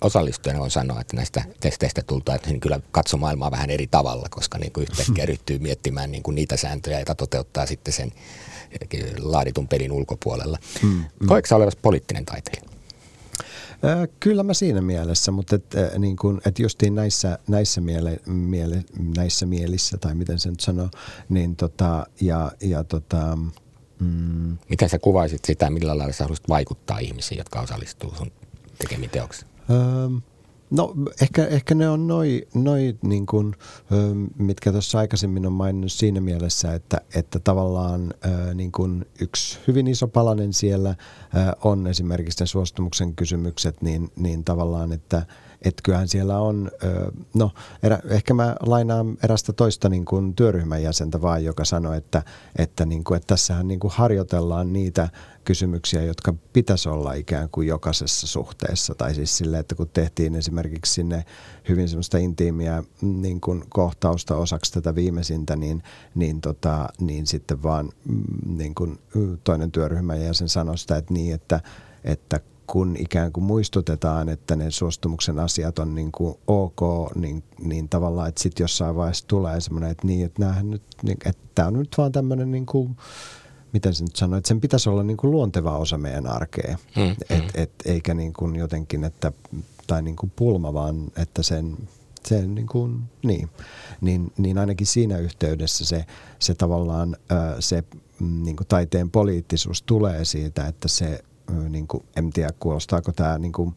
osallistujana on sanoa, että näistä testeistä tultaan, että niin kyllä katso maailmaa vähän eri tavalla, koska niin kuin yhtäkkiä ryhtyy miettimään niin kuin niitä sääntöjä, joita toteuttaa sitten sen laaditun pelin ulkopuolella. Mm, mm. Koetko olevasi poliittinen taiteilija? Kyllä mä siinä mielessä, mutta et, niin kun, et justiin näissä, näissä, miele, miele, näissä mielissä, tai miten sen nyt sanoo, niin tota, ja, ja tota, mm. Miten sä kuvaisit sitä, millä lailla sä haluaisit vaikuttaa ihmisiin, jotka osallistuu sun tekemiin teoksiin? Öö, No ehkä, ehkä ne on noin, noi, niin mitkä tuossa aikaisemmin on maininnut siinä mielessä, että, että tavallaan niin kuin yksi hyvin iso palanen siellä on esimerkiksi ne suostumuksen kysymykset, niin, niin tavallaan, että, että kyllähän siellä on, no erä, ehkä mä lainaan erästä toista niin kuin työryhmän jäsentä vaan, joka sanoi, että, että, niin kuin, että tässähän niin kuin harjoitellaan niitä kysymyksiä, jotka pitäisi olla ikään kuin jokaisessa suhteessa. Tai siis sille, että kun tehtiin esimerkiksi sinne hyvin semmoista intiimiä niin kuin kohtausta osaksi tätä viimeisintä, niin, niin, tota, niin sitten vaan mm, niin kuin toinen työryhmän jäsen sanoi sitä, että niin, että, että kun ikään kuin muistutetaan, että ne suostumuksen asiat on niin kuin ok, niin, niin tavallaan, että sitten jossain vaiheessa tulee semmoinen, että niin, että, nyt, niin, että tämä on nyt vaan tämmöinen niin kuin, miten se nyt sanoo, että sen pitäisi olla niin kuin luonteva osa meidän arkea, mm, et, mm. Et, eikä niin kuin jotenkin, että, tai niin kuin pulma, vaan että sen, sen niin, kuin, niin, niin, niin ainakin siinä yhteydessä se, se tavallaan se mm, niin kuin taiteen poliittisuus tulee siitä, että se niin kuin, en tiedä kuulostaako tämä niin kuin,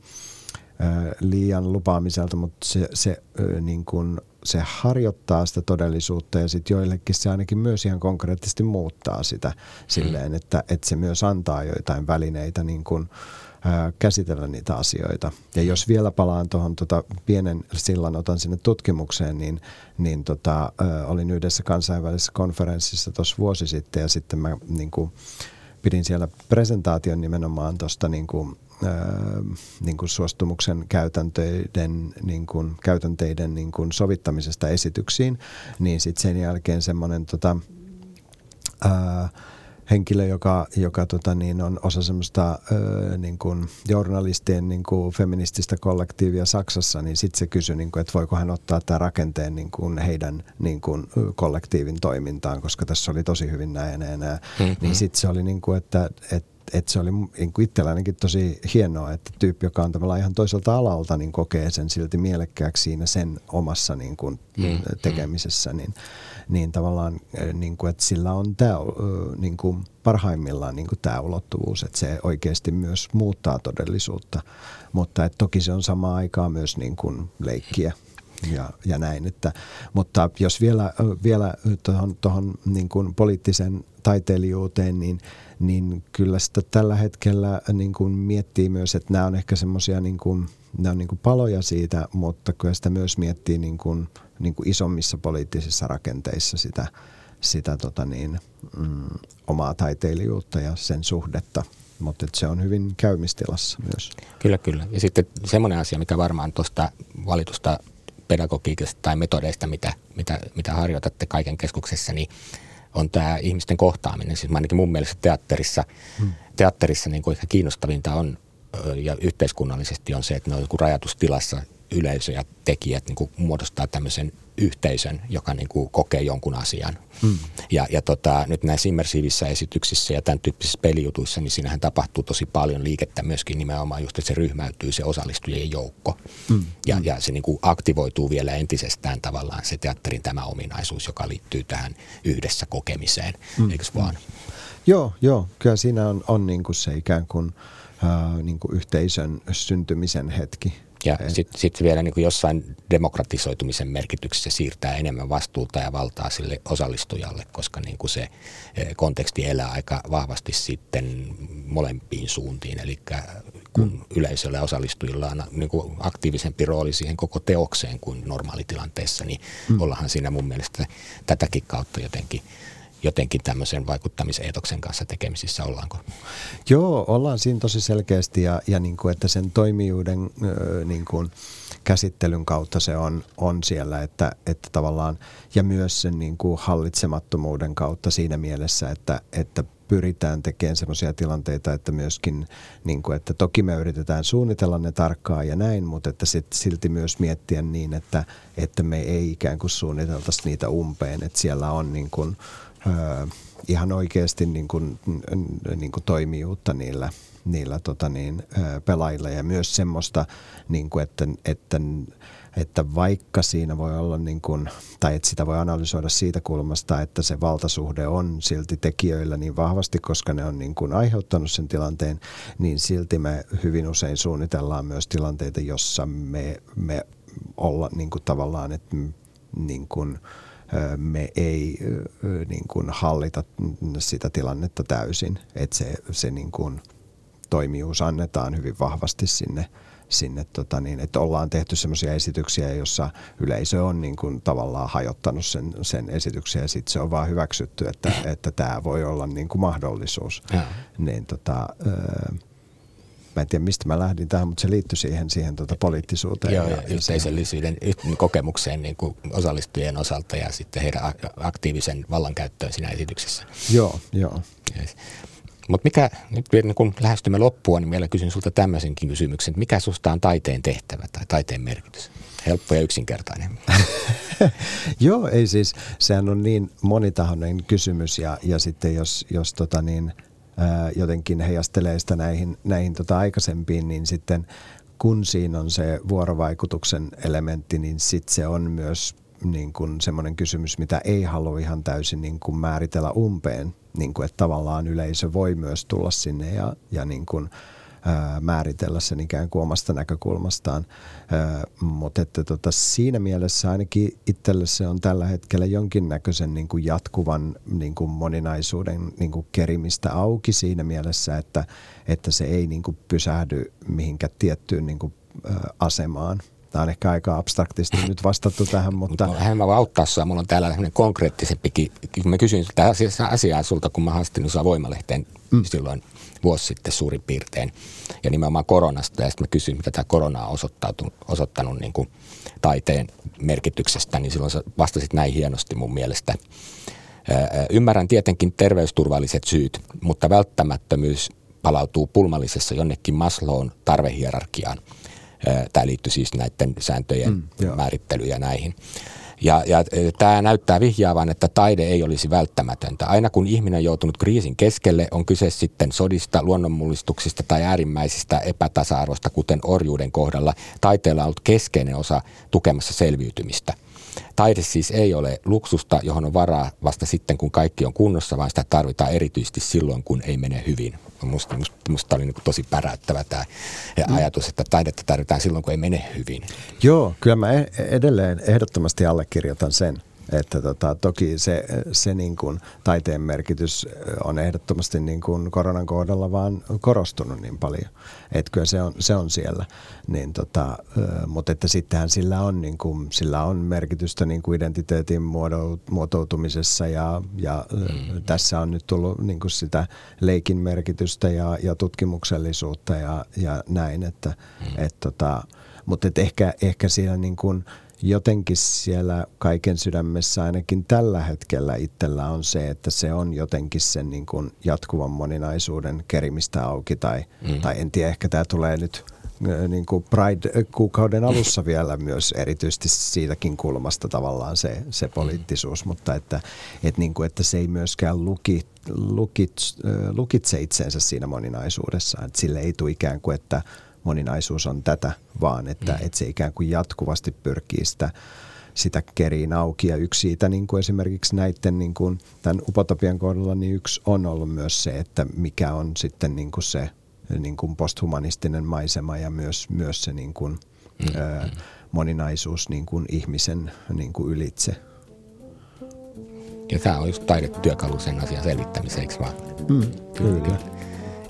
liian lupaamiselta, mutta se, se, niin kuin, se harjoittaa sitä todellisuutta ja sitten joillekin se ainakin myös ihan konkreettisesti muuttaa sitä silleen, mm. että, että se myös antaa joitain välineitä niin kuin, käsitellä niitä asioita. Ja jos vielä palaan tuohon tota, pienen sillan otan sinne tutkimukseen, niin, niin tota, ö, olin yhdessä kansainvälisessä konferenssissa tuossa vuosi sitten ja sitten mä niin kuin, pidin siellä presentaation nimenomaan tuosta niin kuin, niin kuin suostumuksen käytänteiden, niin kuin, käytänteiden niin kuin sovittamisesta esityksiin, niin sitten sen jälkeen semmoinen tota, ää, henkilö, joka, joka tota niin, on osa semmoista ö, niin kuin journalistien niin kuin feminististä kollektiivia Saksassa, niin sitten se kysyi, niin kuin, että voiko hän ottaa tämän rakenteen niin kuin heidän niin kuin, kollektiivin toimintaan, koska tässä oli tosi hyvin näin ja näin. Mm-hmm. Niin sitten se oli, niin kuin, että, että että se oli niin kuin itsellä ainakin tosi hienoa, että tyyppi, joka on tavallaan ihan toiselta alalta, niin kokee sen silti mielekkääksi siinä sen omassa niin kuin mm, tekemisessä, niin, niin tavallaan niin kuin, että sillä on tämä niin kuin parhaimmillaan niin kuin tämä ulottuvuus, että se oikeasti myös muuttaa todellisuutta, mutta että toki se on samaan aikaan myös niin kuin leikkiä ja, ja näin. Että, mutta jos vielä, vielä tuohon, niin kuin poliittisen taiteilijuuteen, niin, niin kyllä sitä tällä hetkellä niin kuin miettii myös, että nämä on ehkä semmoisia niin nämä on niin kuin paloja siitä, mutta kyllä sitä myös miettii niin kuin, niin kuin isommissa poliittisissa rakenteissa sitä, sitä tota niin, mm, omaa taiteilijuutta ja sen suhdetta mutta se on hyvin käymistilassa myös. Kyllä, kyllä. Ja sitten semmoinen asia, mikä varmaan tuosta valitusta pedagogiikasta tai metodeista, mitä, mitä, mitä harjoitatte kaiken keskuksessa, niin on tämä ihmisten kohtaaminen. Siis ainakin mun mielestä teatterissa, hmm. teatterissa niin kuin ehkä kiinnostavinta on ja yhteiskunnallisesti on se, että ne on rajatustilassa yleisö ja tekijät niin kuin muodostaa tämmöisen yhteisön, joka niin kuin kokee jonkun asian. Mm. Ja, ja tota, nyt näissä immersiivisissä esityksissä ja tämän tyyppisissä pelijutuissa, niin siinähän tapahtuu tosi paljon liikettä myöskin nimenomaan just, että se ryhmäytyy se osallistujien joukko. Mm. Ja, ja se niin kuin aktivoituu vielä entisestään tavallaan se teatterin tämä ominaisuus, joka liittyy tähän yhdessä kokemiseen, mm. eikö vaan? Joo, joo, kyllä siinä on, on niin kuin se ikään kuin, äh, niin kuin yhteisön syntymisen hetki ja sitten sit vielä niin kuin jossain demokratisoitumisen merkityksessä siirtää enemmän vastuuta ja valtaa sille osallistujalle, koska niin kuin se e, konteksti elää aika vahvasti sitten molempiin suuntiin. Eli kun mm. yleisöllä ja osallistujilla on niin kuin aktiivisempi rooli siihen koko teokseen kuin normaalitilanteessa, niin mm. siinä mun mielestä tätäkin kautta jotenkin – jotenkin tämmöisen vaikuttamiseetoksen kanssa tekemisissä, ollaanko? Joo, ollaan siinä tosi selkeästi ja, ja niin kuin, että sen toimijuuden niin kuin, käsittelyn kautta se on, on siellä, että, että tavallaan, ja myös sen niin kuin hallitsemattomuuden kautta siinä mielessä, että, että pyritään tekemään sellaisia tilanteita, että myöskin, niin kuin, että toki me yritetään suunnitella ne tarkkaan ja näin, mutta että sit silti myös miettiä niin, että, että me ei ikään kuin suunniteltaisi niitä umpeen, että siellä on niin kuin, ihan oikeasti niin kuin, niin kuin toimijuutta niillä, niillä tota niin, pelaajilla. Ja myös semmoista, niin kuin, että, että, että vaikka siinä voi olla, niin kuin, tai että sitä voi analysoida siitä kulmasta, että se valtasuhde on silti tekijöillä niin vahvasti, koska ne on niin kuin aiheuttanut sen tilanteen, niin silti me hyvin usein suunnitellaan myös tilanteita, jossa me, me olla niin kuin tavallaan, että niin kuin, me ei niin kuin hallita sitä tilannetta täysin, että se, se niin kuin toimijuus annetaan hyvin vahvasti sinne, sinne tota niin, että ollaan tehty sellaisia esityksiä, jossa yleisö on niin kuin tavallaan hajottanut sen, sen esityksen ja sitten se on vaan hyväksytty, että, että tämä voi olla niin kuin mahdollisuus. Ja. Niin tota, mä en tiedä mistä mä lähdin tähän, mutta se liittyi siihen, siihen tuota poliittisuuteen. Joo, ja, ja yhteisöllisyyden kokemukseen niin kuin osallistujien osalta ja sitten heidän aktiivisen vallankäyttöön siinä esityksessä. Joo, joo. Yes. Mutta mikä, nyt niin kun lähestymme loppua, niin vielä kysyn sulta tämmöisenkin kysymyksen, että mikä susta on taiteen tehtävä tai taiteen merkitys? Helppo ja yksinkertainen. Joo, ei siis, sehän on niin monitahoinen kysymys ja, ja sitten jos, jos tota niin – jotenkin heijastelee sitä näihin, näihin tota aikaisempiin, niin sitten kun siinä on se vuorovaikutuksen elementti, niin sitten se on myös niin kuin semmoinen kysymys, mitä ei halua ihan täysin niin kuin määritellä umpeen, niin kuin, että tavallaan yleisö voi myös tulla sinne ja, ja niin kuin, määritellä sen ikään kuin omasta näkökulmastaan. Mutta että tota, siinä mielessä ainakin itselle se on tällä hetkellä jonkinnäköisen niin kuin jatkuvan niin kuin moninaisuuden niin kuin kerimistä auki siinä mielessä, että, että se ei niin kuin pysähdy mihinkä tiettyyn niin kuin, asemaan. Tämä on ehkä aika abstraktisti nyt vastattu tähän, mutta... Hän mä auttaa sinua. Mulla on täällä tämmöinen konkreettisempikin. Kun mä kysyin sitä asiaa sulta, kun mä haastin sinua Voimalehteen mm. silloin – vuosi sitten suurin piirtein. Ja nimenomaan koronasta. Ja sitten mä kysyin, mitä tämä korona on osoittanut niin kuin taiteen merkityksestä, niin silloin sä vastasit näin hienosti mun mielestä. Ymmärrän tietenkin terveysturvalliset syyt, mutta välttämättömyys palautuu pulmallisessa jonnekin Maslown tarvehierarkiaan. Tämä liittyy siis näiden sääntöjen mm, määrittelyyn ja näihin. Ja, ja tämä näyttää vihjaavan, että taide ei olisi välttämätöntä. Aina kun ihminen on joutunut kriisin keskelle, on kyse sitten sodista, luonnonmullistuksista tai äärimmäisistä epätasa-arvosta, kuten orjuuden kohdalla, taiteella on ollut keskeinen osa tukemassa selviytymistä – Taide siis ei ole luksusta, johon on varaa vasta sitten, kun kaikki on kunnossa, vaan sitä tarvitaan erityisesti silloin, kun ei mene hyvin. Musta, musta, musta oli niin tosi päräyttävä tämä mm. ajatus, että taidetta tarvitaan silloin, kun ei mene hyvin. Joo, kyllä mä e- edelleen ehdottomasti allekirjoitan sen. Että tota, toki se, se niin kuin taiteen merkitys on ehdottomasti niin kuin koronan kohdalla vaan korostunut niin paljon. Että kyllä se on, se on siellä. Niin tota, mutta että sittenhän sillä on, niin kuin, sillä on merkitystä niin kuin identiteetin muotoutumisessa ja, ja mm. tässä on nyt tullut niin kuin sitä leikin merkitystä ja, ja tutkimuksellisuutta ja, ja näin. Että, mm. et tota, mutta et ehkä, ehkä siellä niin kuin – jotenkin siellä kaiken sydämessä ainakin tällä hetkellä itsellä on se, että se on jotenkin sen niin kuin jatkuvan moninaisuuden kerimistä auki tai, mm. tai en tiedä, ehkä tämä tulee nyt niin kuin Pride-kuukauden alussa vielä myös erityisesti siitäkin kulmasta tavallaan se, se poliittisuus, mm. mutta että, että, niin kuin, että se ei myöskään luki, lukit, lukitse itsensä siinä moninaisuudessa, sille ei tule ikään kuin, että moninaisuus on tätä, vaan että, mm. että se ikään kuin jatkuvasti pyrkii sitä, sitä keriin auki. Ja yksi siitä niin kuin esimerkiksi näiden niin kuin, tämän upotopian kohdalla, niin yksi on ollut myös se, että mikä on sitten niin kuin se niin kuin posthumanistinen maisema ja myös, myös se niin kuin, mm. ö, moninaisuus niin kuin ihmisen niin kuin ylitse. Ja tämä on just taidetyökalu sen asian selvittämiseksi vaan. Mm, kyllä. kyllä.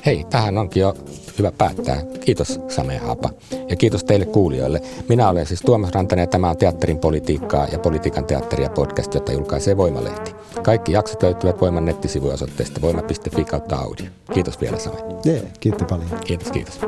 Hei, tähän onkin jo hyvä päättää. Kiitos Same Haapa ja kiitos teille kuulijoille. Minä olen siis Tuomas Rantanen ja tämä on Teatterin politiikkaa ja politiikan teatteria podcast, jota julkaisee Voimalehti. Kaikki jaksot löytyvät Voiman nettisivuosoitteesta voima.fi kautta audio. Kiitos vielä Same. Yeah, kiitos paljon. Kiitos, kiitos.